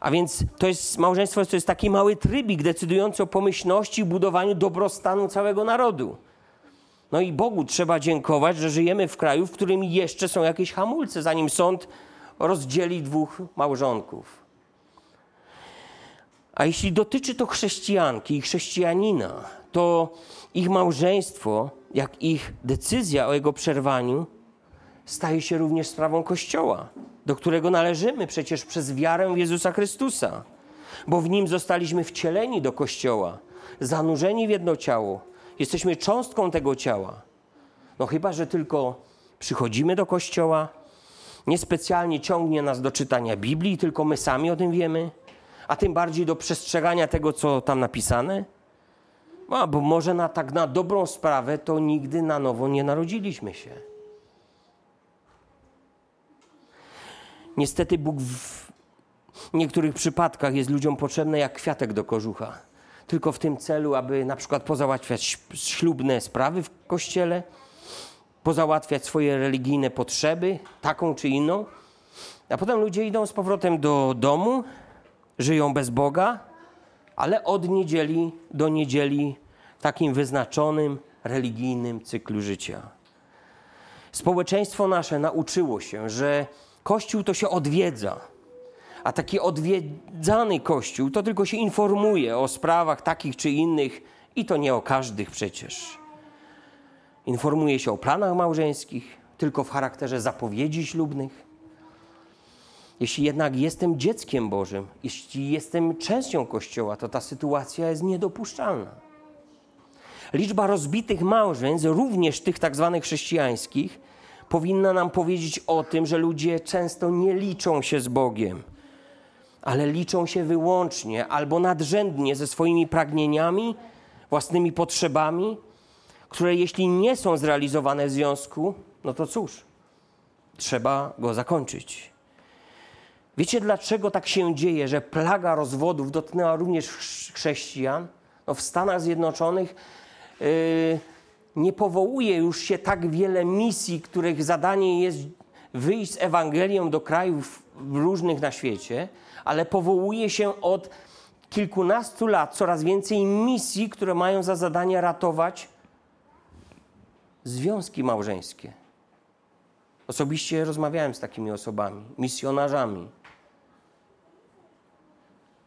A: A więc to jest małżeństwo, to jest taki mały trybik decydujący o pomyślności i budowaniu dobrostanu całego narodu. No i Bogu trzeba dziękować, że żyjemy w kraju, w którym jeszcze są jakieś hamulce, zanim sąd rozdzieli dwóch małżonków. A jeśli dotyczy to chrześcijanki i chrześcijanina, to ich małżeństwo, jak ich decyzja o jego przerwaniu, staje się również sprawą Kościoła, do którego należymy przecież przez wiarę Jezusa Chrystusa, bo w nim zostaliśmy wcieleni do Kościoła, zanurzeni w jedno ciało. Jesteśmy cząstką tego ciała. No chyba, że tylko przychodzimy do Kościoła, niespecjalnie ciągnie nas do czytania Biblii, tylko my sami o tym wiemy, a tym bardziej do przestrzegania tego, co tam napisane. A, bo może na tak na dobrą sprawę to nigdy na nowo nie narodziliśmy się. Niestety Bóg w niektórych przypadkach jest ludziom potrzebny jak kwiatek do kożucha. Tylko w tym celu, aby na przykład pozałatwiać ślubne sprawy w kościele, pozałatwiać swoje religijne potrzeby, taką czy inną. A potem ludzie idą z powrotem do domu, żyją bez Boga, ale od niedzieli do niedzieli w takim wyznaczonym religijnym cyklu życia. Społeczeństwo nasze nauczyło się, że Kościół to się odwiedza, a taki odwiedzany Kościół to tylko się informuje o sprawach takich czy innych i to nie o każdych przecież. Informuje się o planach małżeńskich tylko w charakterze zapowiedzi ślubnych. Jeśli jednak jestem dzieckiem Bożym, jeśli jestem częścią Kościoła, to ta sytuacja jest niedopuszczalna. Liczba rozbitych małżeństw, również tych tak zwanych chrześcijańskich, powinna nam powiedzieć o tym, że ludzie często nie liczą się z Bogiem, ale liczą się wyłącznie albo nadrzędnie ze swoimi pragnieniami, własnymi potrzebami, które jeśli nie są zrealizowane w związku, no to cóż, trzeba go zakończyć. Wiecie, dlaczego tak się dzieje, że plaga rozwodów dotknęła również chrześcijan? No w Stanach Zjednoczonych yy, nie powołuje już się tak wiele misji, których zadanie jest wyjść z Ewangelią do krajów różnych na świecie, ale powołuje się od kilkunastu lat coraz więcej misji, które mają za zadanie ratować związki małżeńskie. Osobiście rozmawiałem z takimi osobami, misjonarzami.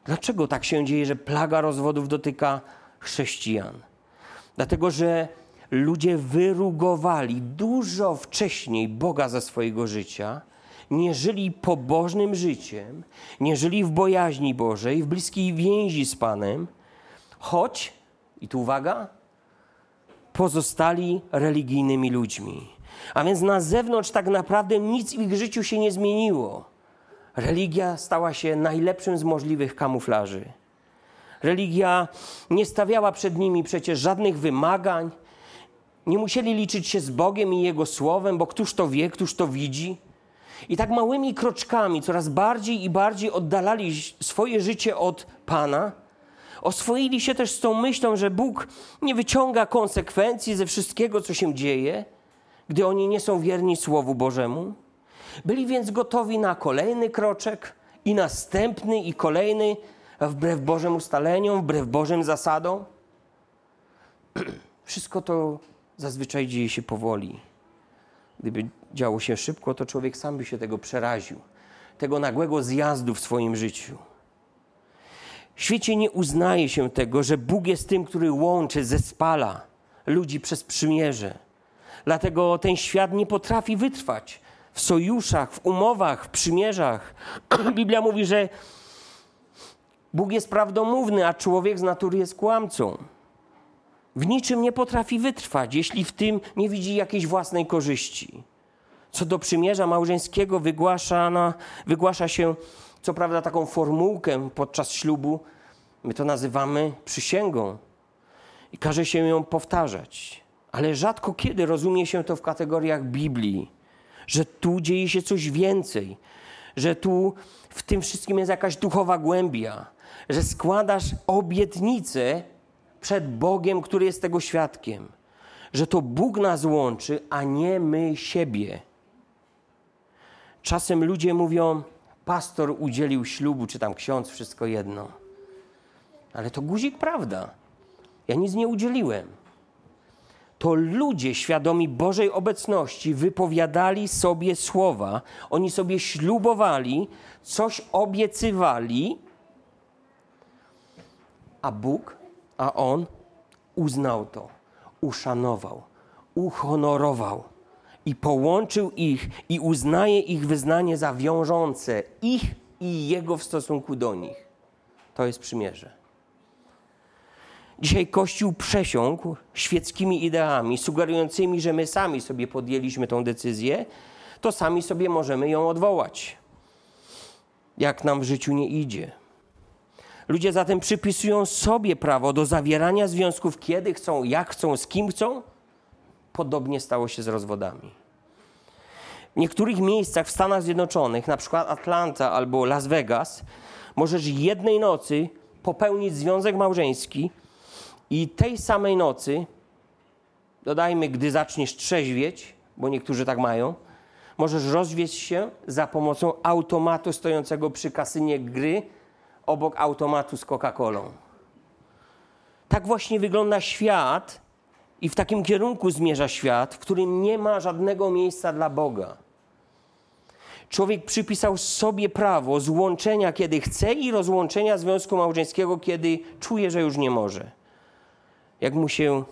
A: Dlaczego tak się dzieje, że plaga rozwodów dotyka chrześcijan? Dlatego, że ludzie wyrugowali dużo wcześniej Boga ze swojego życia, nie żyli pobożnym życiem, nie żyli w bojaźni Bożej, w bliskiej więzi z Panem, choć, i tu uwaga, pozostali religijnymi ludźmi. A więc na zewnątrz tak naprawdę nic w ich życiu się nie zmieniło. Religia stała się najlepszym z możliwych kamuflaży. Religia nie stawiała przed nimi przecież żadnych wymagań, nie musieli liczyć się z Bogiem i Jego Słowem, bo któż to wie, któż to widzi. I tak małymi kroczkami coraz bardziej i bardziej oddalali swoje życie od Pana. Oswoili się też z tą myślą, że Bóg nie wyciąga konsekwencji ze wszystkiego, co się dzieje, gdy oni nie są wierni Słowu Bożemu. Byli więc gotowi na kolejny kroczek i następny i kolejny, wbrew Bożym ustaleniom, wbrew Bożym zasadom. Wszystko to zazwyczaj dzieje się powoli. Gdyby działo się szybko, to człowiek sam by się tego przeraził, tego nagłego zjazdu w swoim życiu. W świecie nie uznaje się tego, że Bóg jest tym, który łączy, zespala ludzi przez przymierze. Dlatego ten świat nie potrafi wytrwać w sojuszach, w umowach, w przymierzach. Biblia mówi, że Bóg jest prawdomówny, a człowiek z natury jest kłamcą. W niczym nie potrafi wytrwać, jeśli w tym nie widzi jakiejś własnej korzyści. Co do przymierza małżeńskiego wygłasza, się, co prawda, taką formułkę podczas ślubu. My to nazywamy przysięgą i każe się ją powtarzać. Ale rzadko kiedy rozumie się to w kategoriach Biblii, że tu dzieje się coś więcej, że tu w tym wszystkim jest jakaś duchowa głębia, że składasz obietnicę przed Bogiem, który jest tego świadkiem, że to Bóg nas łączy, a nie my siebie. Czasem ludzie mówią, pastor udzielił ślubu, czy tam ksiądz, wszystko jedno. Ale to guzik prawda. Ja nic nie udzieliłem. To ludzie świadomi Bożej obecności wypowiadali sobie słowa, oni sobie ślubowali, coś obiecywali, a Bóg, a On uznał to, uszanował, uhonorował i połączył ich i uznaje ich wyznanie za wiążące ich i Jego w stosunku do nich. To jest przymierze. Dzisiaj Kościół przesiąkł świeckimi ideami, sugerującymi, że my sami sobie podjęliśmy tą decyzję, to sami sobie możemy ją odwołać, jak nam w życiu nie idzie. Ludzie zatem przypisują sobie prawo do zawierania związków, kiedy chcą, jak chcą, z kim chcą. Podobnie stało się z rozwodami. W niektórych miejscach w Stanach Zjednoczonych, na przykład Atlanta albo Las Vegas, możesz jednej nocy popełnić związek małżeński i tej samej nocy, dodajmy, gdy zaczniesz trzeźwieć, bo niektórzy tak mają, możesz rozwieść się za pomocą automatu stojącego przy kasynie gry obok automatu z Coca-Colą. Tak właśnie wygląda świat i w takim kierunku zmierza świat, w którym nie ma żadnego miejsca dla Boga. Człowiek przypisał sobie prawo złączenia, kiedy chce, i rozłączenia związku małżeńskiego, kiedy czuje, że już nie może. Jak mu się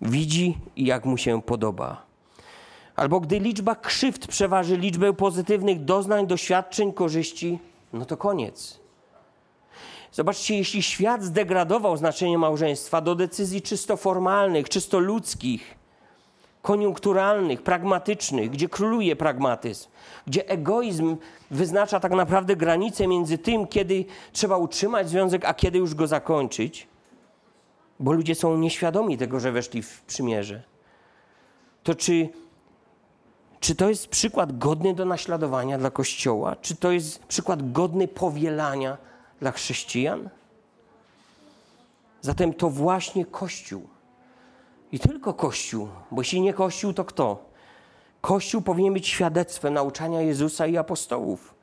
A: widzi i jak mu się podoba. Albo gdy liczba krzywd przeważy liczbę pozytywnych doznań, doświadczeń, korzyści, no to koniec. Zobaczcie, jeśli świat zdegradował znaczenie małżeństwa do decyzji czysto formalnych, czysto ludzkich, koniunkturalnych, pragmatycznych, gdzie króluje pragmatyzm, gdzie egoizm wyznacza tak naprawdę granice między tym, kiedy trzeba utrzymać związek, a kiedy już go zakończyć, bo ludzie są nieświadomi tego, że weszli w przymierze. To czy, czy to jest przykład godny do naśladowania dla Kościoła? Czy to jest przykład godny powielania dla chrześcijan? Zatem to właśnie Kościół. I tylko Kościół, bo jeśli nie Kościół, to kto? Kościół powinien być świadectwem nauczania Jezusa i apostołów.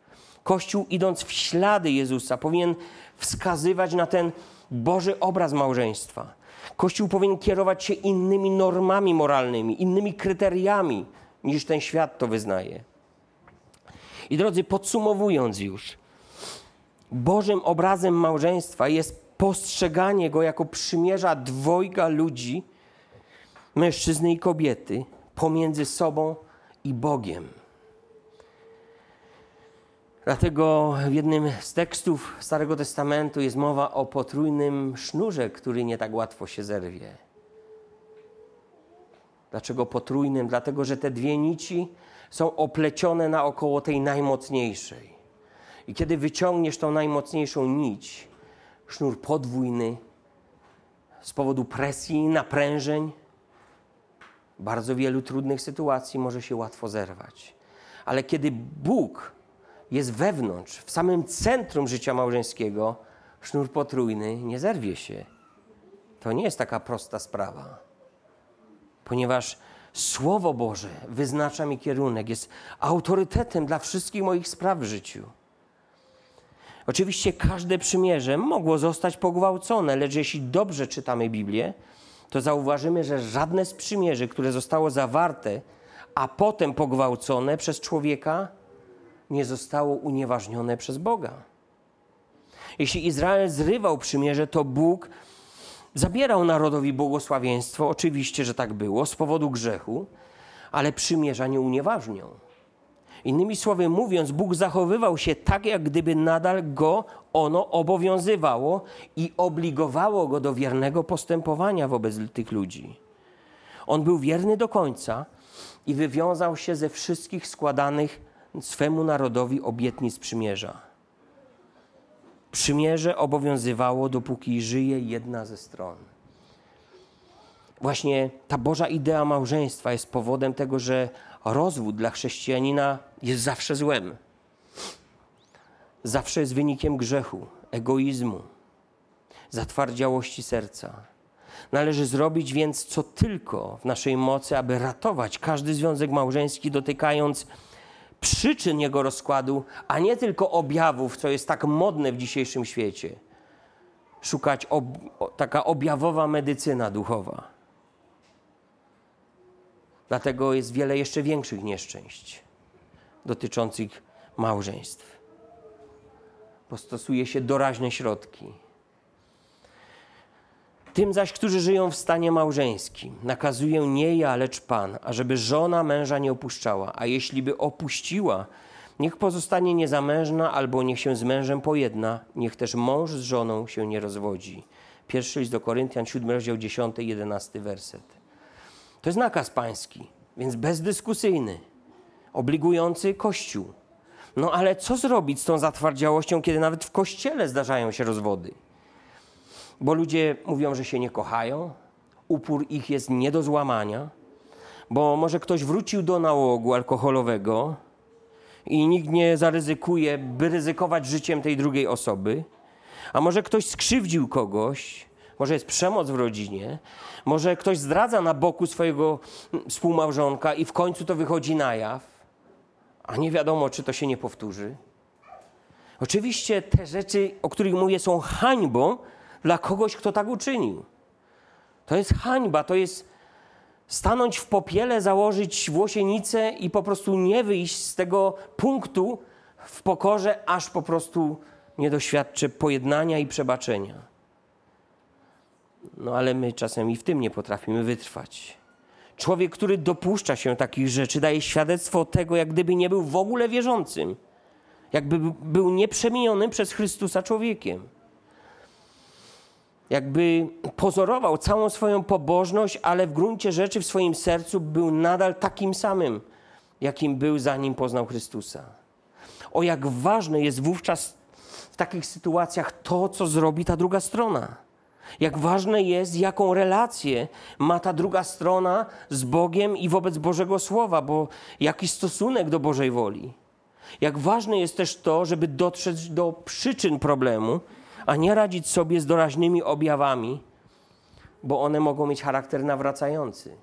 A: Kościół, idąc w ślady Jezusa, powinien wskazywać na ten Boży obraz małżeństwa. Kościół powinien kierować się innymi normami moralnymi, innymi kryteriami, niż ten świat to wyznaje. I drodzy, podsumowując już, Bożym obrazem małżeństwa jest postrzeganie go jako przymierza dwojga ludzi, mężczyzny i kobiety, pomiędzy sobą i Bogiem. Dlatego w jednym z tekstów Starego Testamentu jest mowa o potrójnym sznurze, który nie tak łatwo się zerwie. Dlaczego potrójnym? Dlatego, że te dwie nici są oplecione naokoło tej najmocniejszej. I kiedy wyciągniesz tą najmocniejszą nić, sznur podwójny, z powodu presji, naprężeń, bardzo wielu trudnych sytuacji może się łatwo zerwać. Ale kiedy Bóg jest wewnątrz, w samym centrum życia małżeńskiego, sznur potrójny nie zerwie się. To nie jest taka prosta sprawa, ponieważ Słowo Boże wyznacza mi kierunek, jest autorytetem dla wszystkich moich spraw w życiu. Oczywiście każde przymierze mogło zostać pogwałcone, lecz jeśli dobrze czytamy Biblię, to zauważymy, że żadne z przymierzy, które zostało zawarte, a potem pogwałcone przez człowieka, nie zostało unieważnione przez Boga. Jeśli Izrael zrywał przymierze, to Bóg zabierał narodowi błogosławieństwo. Oczywiście, że tak było z powodu grzechu, ale przymierza nie unieważniał. Innymi słowy mówiąc, Bóg zachowywał się tak, jak gdyby nadal go ono obowiązywało i obligowało go do wiernego postępowania wobec tych ludzi. On był wierny do końca i wywiązał się ze wszystkich składanych swemu narodowi obietnic przymierza. Przymierze obowiązywało, dopóki żyje jedna ze stron. Właśnie ta Boża idea małżeństwa jest powodem tego, że rozwód dla chrześcijanina jest zawsze złem. Zawsze jest wynikiem grzechu, egoizmu, zatwardziałości serca. Należy zrobić więc co tylko w naszej mocy, aby ratować każdy związek małżeński, dotykając przyczyn jego rozkładu, a nie tylko objawów, co jest tak modne w dzisiejszym świecie. Szukać ob taka objawowa medycyna duchowa. Dlatego jest wiele jeszcze większych nieszczęść dotyczących małżeństw. Bo stosuje się doraźne środki. Tym zaś, którzy żyją w stanie małżeńskim, nakazuje nie ja, lecz Pan, ażeby żona męża nie opuszczała, a jeśli by opuściła, niech pozostanie niezamężna albo niech się z mężem pojedna, niech też mąż z żoną się nie rozwodzi. Pierwszy list do Koryntian, 7 rozdział 10, 11 werset. To jest nakaz pański, więc bezdyskusyjny, obligujący Kościół. No ale co zrobić z tą zatwardziałością, kiedy nawet w Kościele zdarzają się rozwody? Bo ludzie mówią, że się nie kochają, upór ich jest nie do złamania, bo może ktoś wrócił do nałogu alkoholowego i nikt nie zaryzykuje, by ryzykować życiem tej drugiej osoby, a może ktoś skrzywdził kogoś, może jest przemoc w rodzinie, może ktoś zdradza na boku swojego współmałżonka i w końcu to wychodzi na jaw, a nie wiadomo, czy to się nie powtórzy. Oczywiście te rzeczy, o których mówię, są hańbą dla kogoś, kto tak uczynił. To jest hańba, to jest stanąć w popiele, założyć włosienicę i po prostu nie wyjść z tego punktu w pokorze, aż po prostu nie doświadczy pojednania i przebaczenia. No ale my czasem i w tym nie potrafimy wytrwać. Człowiek, który dopuszcza się takich rzeczy, daje świadectwo tego, jak gdyby nie był w ogóle wierzącym, jakby był nieprzemienionym przez Chrystusa człowiekiem. Jakby pozorował całą swoją pobożność, ale w gruncie rzeczy w swoim sercu był nadal takim samym, jakim był zanim poznał Chrystusa. O jak ważne jest wówczas w takich sytuacjach to, co zrobi ta druga strona. Jak ważne jest, jaką relację ma ta druga strona z Bogiem i wobec Bożego Słowa, bo jaki stosunek do Bożej woli. Jak ważne jest też to, żeby dotrzeć do przyczyn problemu, a nie radzić sobie z doraźnymi objawami, bo one mogą mieć charakter nawracający.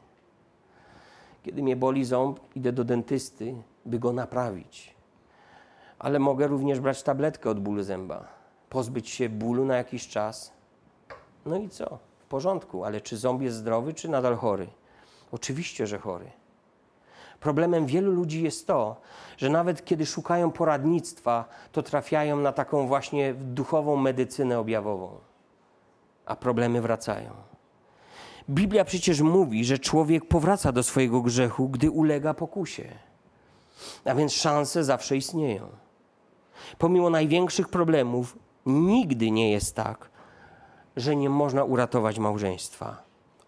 A: Kiedy mnie boli ząb, idę do dentysty, by go naprawić. Ale mogę również brać tabletkę od bólu zęba, pozbyć się bólu na jakiś czas no i co? W porządku, ale czy ząb jest zdrowy, czy nadal chory? Oczywiście, że chory. Problemem wielu ludzi jest to, że nawet kiedy szukają poradnictwa, to trafiają na taką właśnie duchową medycynę objawową, a problemy wracają. Biblia przecież mówi, że człowiek powraca do swojego grzechu, gdy ulega pokusie. A więc szanse zawsze istnieją. Pomimo największych problemów, nigdy nie jest tak, że nie można uratować małżeństwa,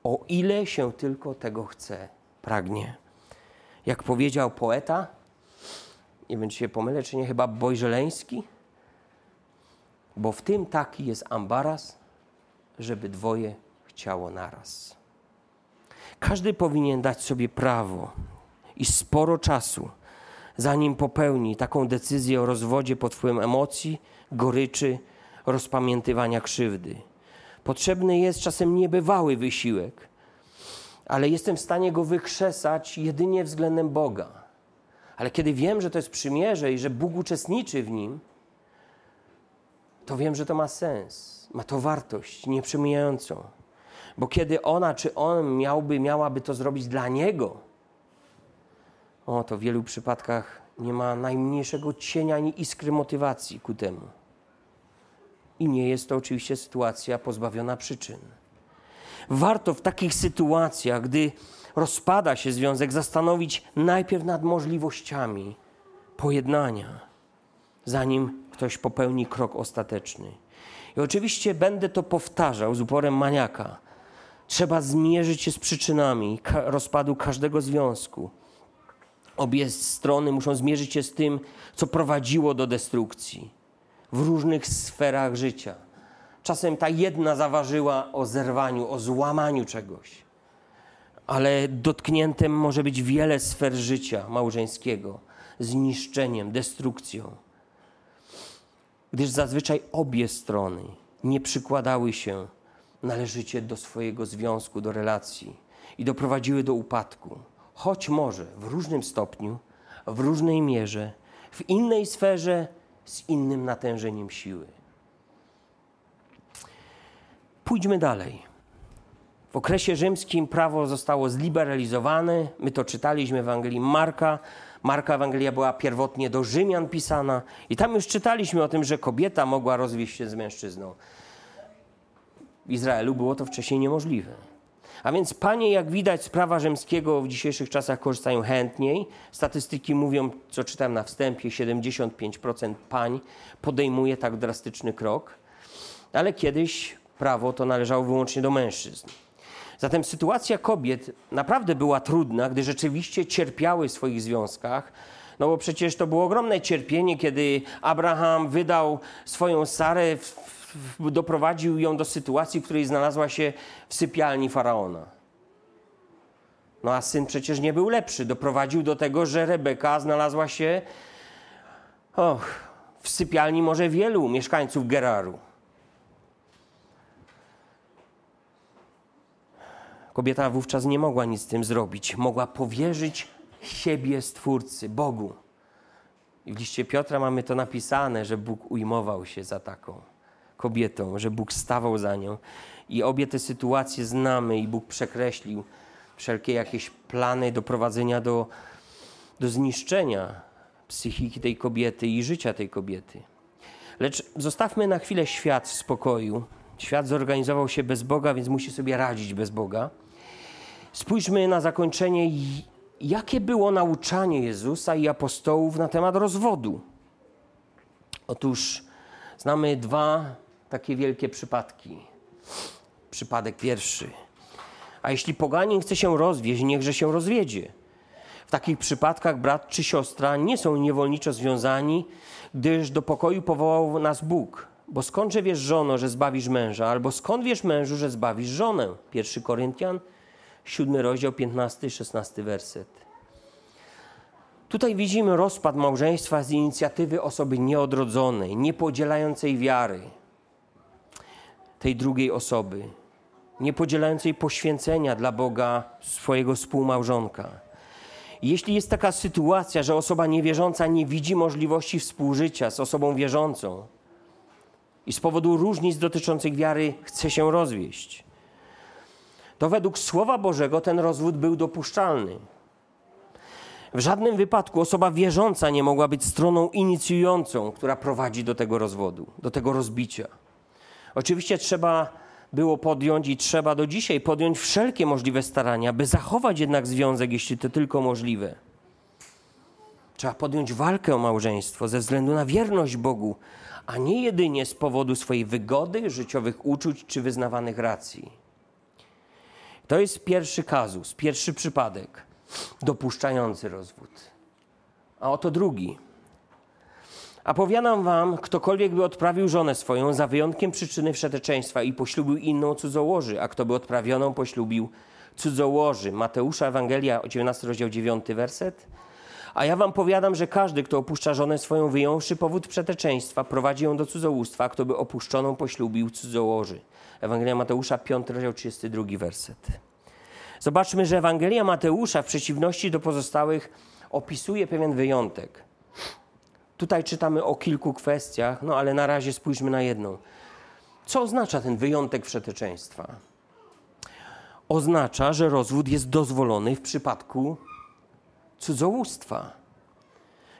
A: o ile się tylko tego chce, pragnie. Jak powiedział poeta, nie wiem czy się pomylę, czy nie, chyba Bojżeleński, bo w tym taki jest ambaras, żeby dwoje chciało naraz. Każdy powinien dać sobie prawo i sporo czasu, zanim popełni taką decyzję o rozwodzie pod wpływem emocji, goryczy, rozpamiętywania krzywdy. Potrzebny jest czasem niebywały wysiłek, ale jestem w stanie go wykrzesać jedynie względem Boga. Ale kiedy wiem, że to jest przymierze i że Bóg uczestniczy w nim, to wiem, że to ma sens, ma to wartość nieprzemijającą. Bo kiedy ona czy on miałby, miałaby to zrobić dla niego, o, to w wielu przypadkach nie ma najmniejszego cienia ani iskry motywacji ku temu. I nie jest to oczywiście sytuacja pozbawiona przyczyn. Warto w takich sytuacjach, gdy rozpada się związek, zastanowić najpierw nad możliwościami pojednania, zanim ktoś popełni krok ostateczny. I oczywiście będę to powtarzał z uporem maniaka. Trzeba zmierzyć się z przyczynami rozpadu każdego związku. Obie strony muszą zmierzyć się z tym, co prowadziło do destrukcji w różnych sferach życia. Czasem ta jedna zaważyła o zerwaniu, o złamaniu czegoś, ale dotkniętym może być wiele sfer życia małżeńskiego zniszczeniem, destrukcją. Gdyż zazwyczaj obie strony nie przykładały się należycie do swojego związku, do relacji i doprowadziły do upadku, choć może w różnym stopniu, w różnej mierze, w innej sferze, z innym natężeniem siły. Pójdźmy dalej. W okresie rzymskim prawo zostało zliberalizowane. My to czytaliśmy w Ewangelii Marka. Marka Ewangelia była pierwotnie do Rzymian pisana i tam już czytaliśmy o tym, że kobieta mogła rozwieść się z mężczyzną. W Izraelu było to wcześniej niemożliwe. A więc panie, jak widać, z prawa rzymskiego w dzisiejszych czasach korzystają chętniej. Statystyki mówią, co czytałem na wstępie, 75% pań podejmuje tak drastyczny krok. Ale kiedyś prawo to należało wyłącznie do mężczyzn. Zatem sytuacja kobiet naprawdę była trudna, gdy rzeczywiście cierpiały w swoich związkach. No bo przecież to było ogromne cierpienie, kiedy Abraham wydał swoją Sarę, w, w, doprowadził ją do sytuacji, w której znalazła się w sypialni faraona. No a syn przecież nie był lepszy. Doprowadził do tego, że Rebeka znalazła się och, w sypialni może wielu mieszkańców Geraru. Kobieta wówczas nie mogła nic z tym zrobić. Mogła powierzyć siebie Stwórcy, Bogu. I w liście Piotra mamy to napisane, że Bóg ujmował się za taką kobietą, że Bóg stawał za nią. I obie te sytuacje znamy i Bóg przekreślił wszelkie jakieś plany doprowadzenia do, do zniszczenia psychiki tej kobiety i życia tej kobiety. Lecz zostawmy na chwilę świat w spokoju. Świat zorganizował się bez Boga, więc musi sobie radzić bez Boga. Spójrzmy na zakończenie, jakie było nauczanie Jezusa i apostołów na temat rozwodu. Otóż znamy dwa takie wielkie przypadki. Przypadek pierwszy. A jeśli poganin chce się rozwieść, niechże się rozwiedzie. W takich przypadkach brat czy siostra nie są niewolniczo związani, gdyż do pokoju powołał nas Bóg. Bo skądże wiesz, żono, że zbawisz męża? Albo skąd wiesz, mężu, że zbawisz żonę? 1 Koryntian siódmy rozdział, 15 i 16 werset. Tutaj widzimy rozpad małżeństwa z inicjatywy osoby nieodrodzonej, niepodzielającej wiary tej drugiej osoby, niepodzielającej poświęcenia dla Boga swojego współmałżonka. Jeśli jest taka sytuacja, że osoba niewierząca nie widzi możliwości współżycia z osobą wierzącą i z powodu różnic dotyczących wiary chce się rozwieść, to według Słowa Bożego ten rozwód był dopuszczalny. W żadnym wypadku osoba wierząca nie mogła być stroną inicjującą, która prowadzi do tego rozwodu, do tego rozbicia. Oczywiście trzeba było podjąć i trzeba do dzisiaj podjąć wszelkie możliwe starania, by zachować jednak związek, jeśli to tylko możliwe. Trzeba podjąć walkę o małżeństwo ze względu na wierność Bogu, a nie jedynie z powodu swojej wygody, życiowych uczuć czy wyznawanych racji. To jest pierwszy kazus, pierwszy przypadek dopuszczający rozwód. A oto drugi. A powiadam wam, ktokolwiek by odprawił żonę swoją za wyjątkiem przyczyny wszeteczeństwa i poślubił inną cudzołoży, a kto by odprawioną poślubił cudzołoży. Mateusza Ewangelia, 19 rozdział 9 werset. A ja wam powiadam, że każdy, kto opuszcza żonę swoją wyjąwszy powód przeteczeństwa, prowadzi ją do cudzołóstwa, kto by opuszczoną poślubił cudzołoży. Ewangelia Mateusza, 5 rozdział 32 werset. Zobaczmy, że Ewangelia Mateusza w przeciwności do pozostałych opisuje pewien wyjątek. Tutaj czytamy o kilku kwestiach, no ale na razie spójrzmy na jedną. Co oznacza ten wyjątek wszeteczeństwa? oznacza, że rozwód jest dozwolony w przypadku cudzołóstwa.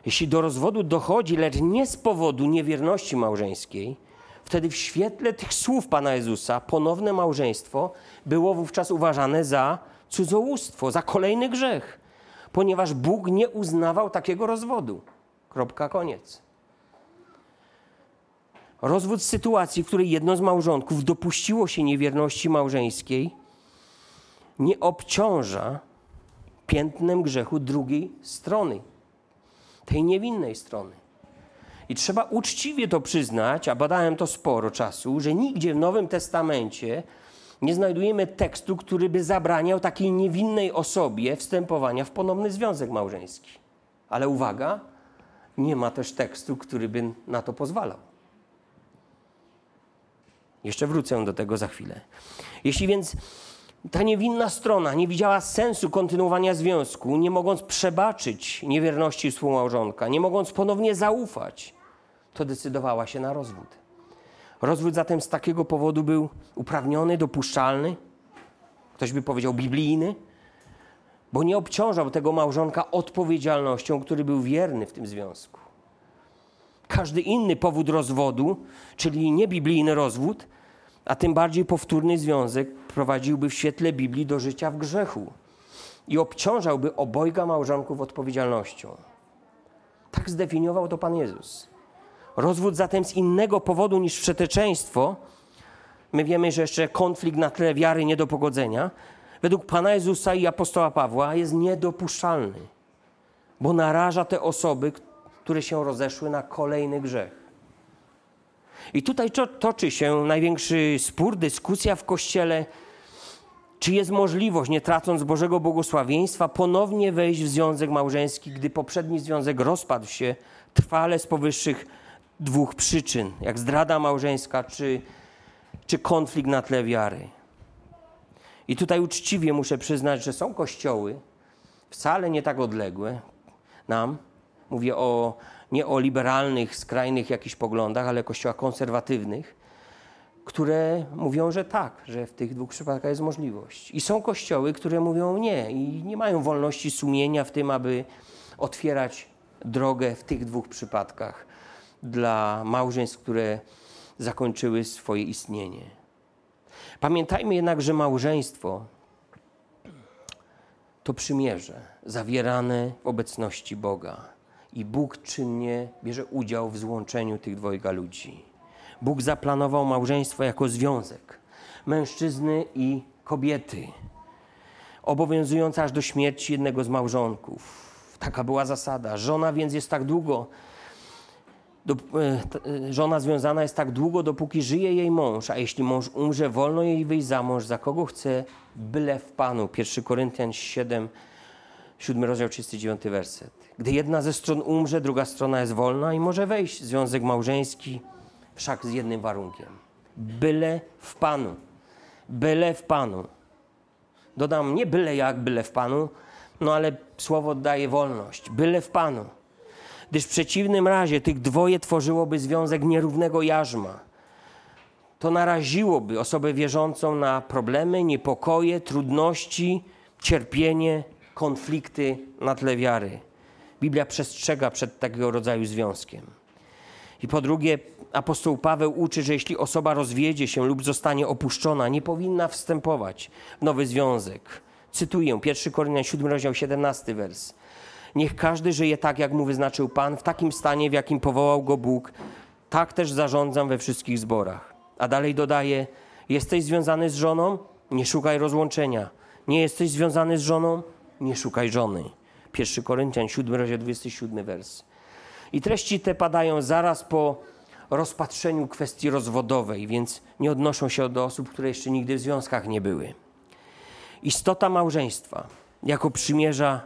A: Jeśli do rozwodu dochodzi, lecz nie z powodu niewierności małżeńskiej, wtedy w świetle tych słów Pana Jezusa ponowne małżeństwo było wówczas uważane za cudzołóstwo, za kolejny grzech, ponieważ Bóg nie uznawał takiego rozwodu. Kropka, koniec. Rozwód w sytuacji, w której jedno z małżonków dopuściło się niewierności małżeńskiej, nie obciąża piętnem grzechu drugiej strony, tej niewinnej strony. I trzeba uczciwie to przyznać, a badałem to sporo czasu, że nigdzie w Nowym Testamencie nie znajdujemy tekstu, który by zabraniał takiej niewinnej osobie wstępowania w ponowny związek małżeński. Ale uwaga, nie ma też tekstu, który by na to pozwalał. Jeszcze wrócę do tego za chwilę. Jeśli więc ta niewinna strona nie widziała sensu kontynuowania związku, nie mogąc przebaczyć niewierności współmałżonka, nie mogąc ponownie zaufać, to decydowała się na rozwód. Rozwód zatem z takiego powodu był uprawniony, dopuszczalny, ktoś by powiedział biblijny, bo nie obciążał tego małżonka odpowiedzialnością, który był wierny w tym związku. Każdy inny powód rozwodu, czyli niebiblijny rozwód, a tym bardziej powtórny związek, prowadziłby w świetle Biblii do życia w grzechu i obciążałby obojga małżonków odpowiedzialnością. Tak zdefiniował to Pan Jezus. Rozwód zatem z innego powodu niż przeteczeństwo, my wiemy, że jeszcze konflikt na tle wiary nie do pogodzenia, według Pana Jezusa i apostoła Pawła jest niedopuszczalny, bo naraża te osoby, które się rozeszły na kolejny grzech. I tutaj toczy się największy spór, dyskusja w Kościele, czy jest możliwość, nie tracąc Bożego błogosławieństwa, ponownie wejść w związek małżeński, gdy poprzedni związek rozpadł się trwale z powyższych dwóch przyczyn, jak zdrada małżeńska czy, czy konflikt na tle wiary. I tutaj uczciwie muszę przyznać, że są kościoły, wcale nie tak odległe nam, mówię o, nie o liberalnych, skrajnych jakichś poglądach, ale kościołach konserwatywnych, które mówią, że tak, że w tych dwóch przypadkach jest możliwość. I są kościoły, które mówią nie i nie mają wolności sumienia w tym, aby otwierać drogę w tych dwóch przypadkach dla małżeństw, które zakończyły swoje istnienie. Pamiętajmy jednak, że małżeństwo to przymierze zawierane w obecności Boga. I Bóg czynnie bierze udział w złączeniu tych dwojga ludzi. Bóg zaplanował małżeństwo jako związek mężczyzny i kobiety, obowiązujący aż do śmierci jednego z małżonków. Taka była zasada. Żona więc jest tak długo e, e, żona związana jest tak długo, dopóki żyje jej mąż, a jeśli mąż umrze, wolno jej wyjść za mąż, za kogo chce, byle w Panu. 1 Koryntian 7, 7 rozdział 39 werset. Gdy jedna ze stron umrze, druga strona jest wolna i może wejść w związek małżeński, wszak z jednym warunkiem. Byle w Panu. Byle w Panu. Dodam, nie byle jak, byle w Panu, no ale słowo daje wolność. Byle w Panu gdyż w przeciwnym razie tych dwoje tworzyłoby związek nierównego jarzma. To naraziłoby osobę wierzącą na problemy, niepokoje, trudności, cierpienie, konflikty na tle wiary. Biblia przestrzega przed takiego rodzaju związkiem. I po drugie, apostoł Paweł uczy, że jeśli osoba rozwiedzie się lub zostanie opuszczona, nie powinna wstępować w nowy związek. Cytuję 1 Koryntian 7 rozdział 17 wers. Niech każdy żyje tak, jak mu wyznaczył Pan, w takim stanie, w jakim powołał go Bóg. Tak też zarządzam we wszystkich zborach. A dalej dodaje: Jesteś związany z żoną? Nie szukaj rozłączenia. Nie jesteś związany z żoną? Nie szukaj żony. 1 Koryntian 7, rozdział 27 wers. I treści te padają zaraz po rozpatrzeniu kwestii rozwodowej, więc nie odnoszą się do osób, które jeszcze nigdy w związkach nie były. Istota małżeństwa jako przymierza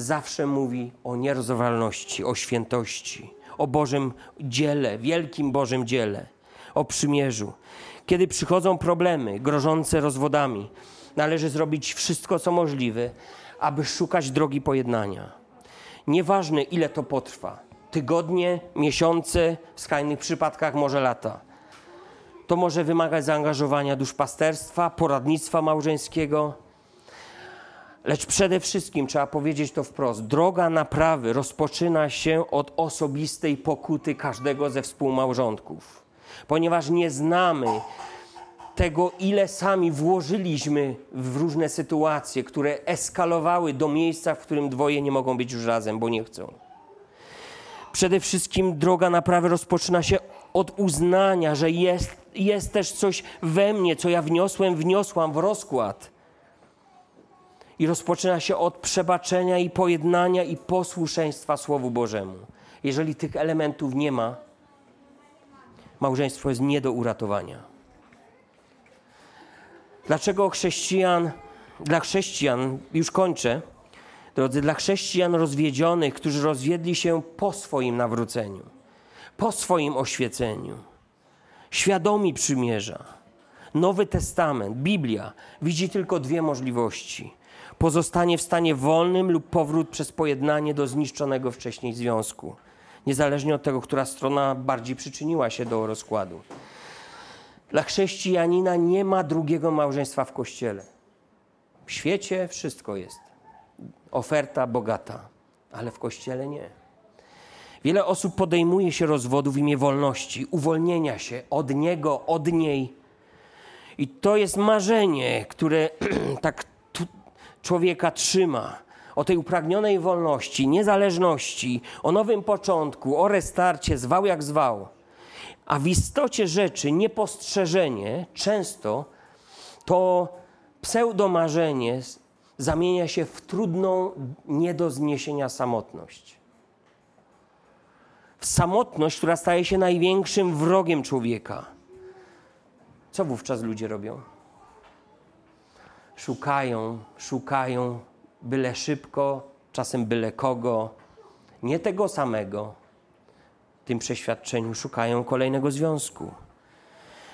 A: zawsze mówi o nierozwalności, o świętości, o Bożym dziele, wielkim Bożym dziele, o przymierzu. Kiedy przychodzą problemy grożące rozwodami, należy zrobić wszystko, co możliwe, aby szukać drogi pojednania. Nieważne, ile to potrwa tygodnie, miesiące, w skrajnych przypadkach może lata. To może wymagać zaangażowania duszpasterstwa, poradnictwa małżeńskiego. Lecz przede wszystkim trzeba powiedzieć to wprost: droga naprawy rozpoczyna się od osobistej pokuty każdego ze współmałżonków, ponieważ nie znamy tego, ile sami włożyliśmy w różne sytuacje, które eskalowały do miejsca, w którym dwoje nie mogą być już razem, bo nie chcą. Przede wszystkim droga naprawy rozpoczyna się od uznania, że jest, jest też coś we mnie, co ja wniosłem, wniosłam w rozkład. I rozpoczyna się od przebaczenia i pojednania i posłuszeństwa Słowu Bożemu. Jeżeli tych elementów nie ma, małżeństwo jest nie do uratowania. Dlaczego chrześcijan, dla chrześcijan, już kończę, drodzy, dla chrześcijan rozwiedzionych, którzy rozwiedli się po swoim nawróceniu, po swoim oświeceniu, świadomi przymierza, Nowy Testament, Biblia widzi tylko dwie możliwości: pozostanie w stanie wolnym lub powrót przez pojednanie do zniszczonego wcześniej związku, niezależnie od tego, która strona bardziej przyczyniła się do rozkładu. Dla chrześcijanina nie ma drugiego małżeństwa w kościele. W świecie wszystko jest. Oferta bogata, ale w kościele nie. Wiele osób podejmuje się rozwodu w imię wolności, uwolnienia się od niego, od niej. I to jest marzenie, które tak człowieka trzyma. O tej upragnionej wolności, niezależności, o nowym początku, o restarcie, zwał jak zwał. A w istocie rzeczy niepostrzeżenie często to pseudomarzenie zamienia się w trudną, nie do zniesienia samotność. W samotność, która staje się największym wrogiem człowieka. Co wówczas ludzie robią? Szukają, szukają byle szybko, czasem byle kogo, nie tego samego, tym przeświadczeniu szukają kolejnego związku.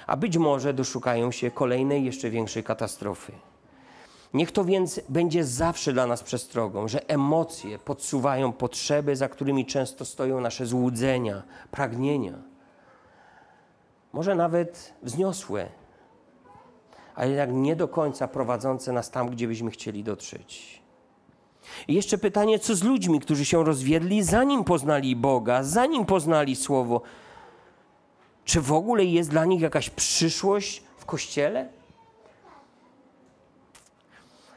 A: A być może doszukają się kolejnej, jeszcze większej katastrofy. Niech to więc będzie zawsze dla nas przestrogą, że emocje podsuwają potrzeby, za którymi często stoją nasze złudzenia, pragnienia. Może nawet wzniosłe, ale jednak nie do końca prowadzące nas tam, gdzie byśmy chcieli dotrzeć. I jeszcze pytanie, co z ludźmi, którzy się rozwiedli, zanim poznali Boga, zanim poznali Słowo? Czy w ogóle jest dla nich jakaś przyszłość w kościele?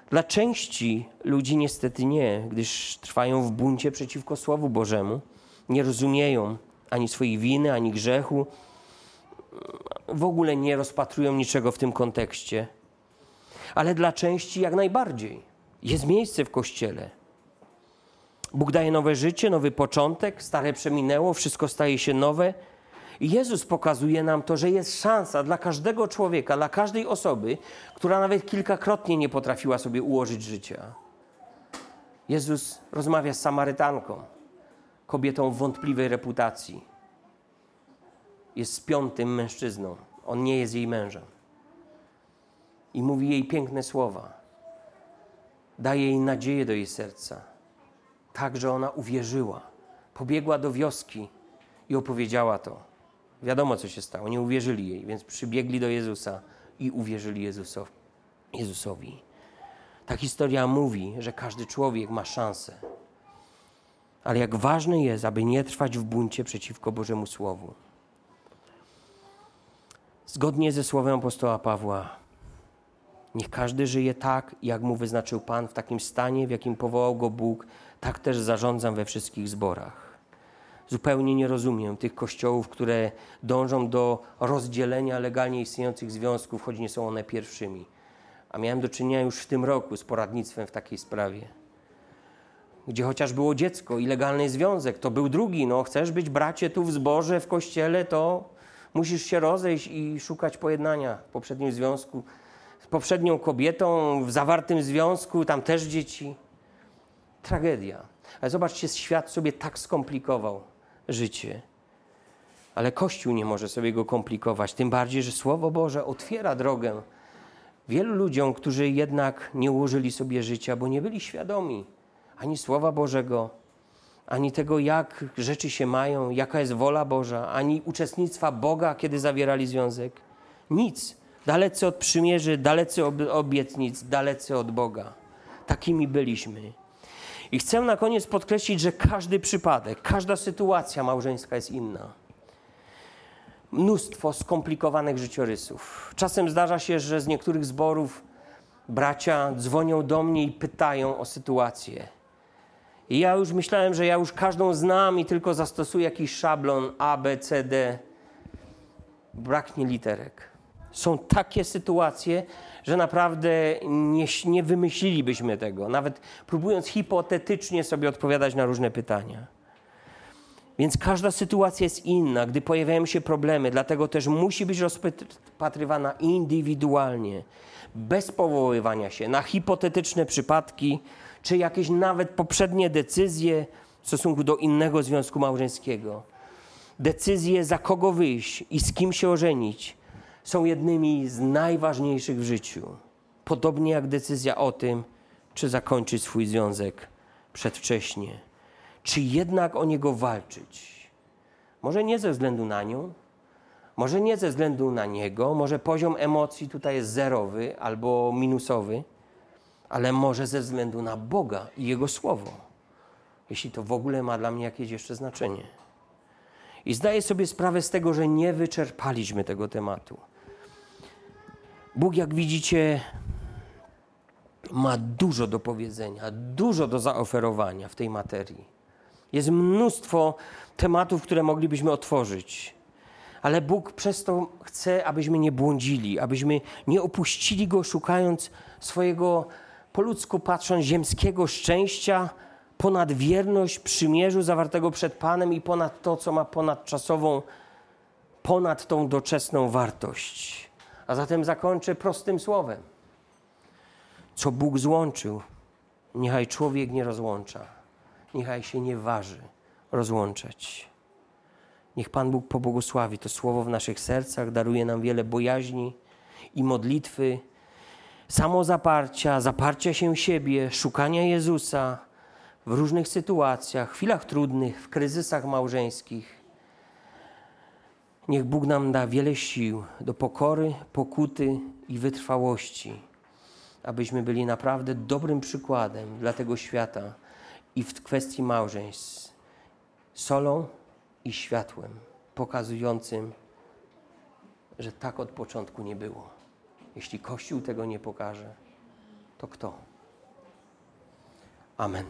A: Dla części ludzi niestety nie, gdyż trwają w buncie przeciwko Słowu Bożemu. Nie rozumieją ani swojej winy, ani grzechu. W ogóle nie rozpatrują niczego w tym kontekście. Ale dla części jak najbardziej. Jest miejsce w kościele. Bóg daje nowe życie, nowy początek, stare przeminęło, wszystko staje się nowe. I Jezus pokazuje nam to, że jest szansa dla każdego człowieka, dla każdej osoby, która nawet kilkakrotnie nie potrafiła sobie ułożyć życia. Jezus rozmawia z Samarytanką, kobietą wątpliwej reputacji. Jest piątym mężczyzną. On nie jest jej mężem. I mówi jej piękne słowa daje jej nadzieję do jej serca. Tak, że ona uwierzyła. Pobiegła do wioski i opowiedziała to. Wiadomo, co się stało. Nie uwierzyli jej, więc przybiegli do Jezusa i uwierzyli Jezusowi. Jezusowi. Ta historia mówi, że każdy człowiek ma szansę. Ale jak ważne jest, aby nie trwać w buncie przeciwko Bożemu Słowu. Zgodnie ze słowem apostoła Pawła, Niech każdy żyje tak, jak mu wyznaczył Pan, w takim stanie, w jakim powołał go Bóg, tak też zarządzam we wszystkich zborach. Zupełnie nie rozumiem tych kościołów, które dążą do rozdzielenia legalnie istniejących związków, choć nie są one pierwszymi. A miałem do czynienia już w tym roku z poradnictwem w takiej sprawie. Gdzie chociaż było dziecko i legalny związek, to był drugi. No, chcesz być bracie tu w zborze, w kościele, to musisz się rozejść i szukać pojednania w poprzednim związku z poprzednią kobietą w zawartym związku, tam też dzieci. Tragedia. Ale zobaczcie, świat sobie tak skomplikował życie. Ale Kościół nie może sobie go komplikować, tym bardziej, że Słowo Boże otwiera drogę wielu ludziom, którzy jednak nie ułożyli sobie życia, bo nie byli świadomi ani Słowa Bożego, ani tego, jak rzeczy się mają, jaka jest wola Boża, ani uczestnictwa Boga, kiedy zawierali związek. Nic. Dalecy od przymierzy, dalecy od obietnic, dalecy od Boga. Takimi byliśmy. I chcę na koniec podkreślić, że każdy przypadek, każda sytuacja małżeńska jest inna. Mnóstwo skomplikowanych życiorysów. Czasem zdarza się, że z niektórych zborów bracia dzwonią do mnie i pytają o sytuację. I ja już myślałem, że ja już każdą znam i tylko zastosuję jakiś szablon A, B, C, D. Braknie literek. Są takie sytuacje, że naprawdę nie, nie wymyślilibyśmy tego, nawet próbując hipotetycznie sobie odpowiadać na różne pytania. Więc każda sytuacja jest inna, gdy pojawiają się problemy, dlatego też musi być rozpatrywana indywidualnie, bez powoływania się na hipotetyczne przypadki, czy jakieś nawet poprzednie decyzje w stosunku do innego związku małżeńskiego. Decyzje, za kogo wyjść i z kim się ożenić, są jednymi z najważniejszych w życiu. Podobnie jak decyzja o tym, czy zakończyć swój związek przedwcześnie, czy jednak o niego walczyć. Może nie ze względu na nią, może nie ze względu na niego, może poziom emocji tutaj jest zerowy albo minusowy, ale może ze względu na Boga i Jego Słowo, jeśli to w ogóle ma dla mnie jakieś jeszcze znaczenie. I zdaję sobie sprawę z tego, że nie wyczerpaliśmy tego tematu. Bóg, jak widzicie, ma dużo do powiedzenia, dużo do zaoferowania w tej materii. Jest mnóstwo tematów, które moglibyśmy otworzyć. Ale Bóg przez to chce, abyśmy nie błądzili, abyśmy nie opuścili Go, szukając swojego, po ludzku patrząc, ziemskiego szczęścia, ponad wierność przymierzu zawartego przed Panem i ponad to, co ma ponadczasową, ponad tą doczesną wartość. A zatem zakończę prostym słowem. Co Bóg złączył, niechaj człowiek nie rozłącza, niechaj się nie waży rozłączać. Niech Pan Bóg pobłogosławi to słowo w naszych sercach, daruje nam wiele bojaźni i modlitwy, samozaparcia, zaparcia się siebie, szukania Jezusa w różnych sytuacjach, chwilach trudnych, w kryzysach małżeńskich. Niech Bóg nam da wiele sił do pokory, pokuty i wytrwałości, abyśmy byli naprawdę dobrym przykładem dla tego świata i w kwestii małżeństw. Solą i światłem pokazującym, że tak od początku nie było. Jeśli Kościół tego nie pokaże, to kto? Amen.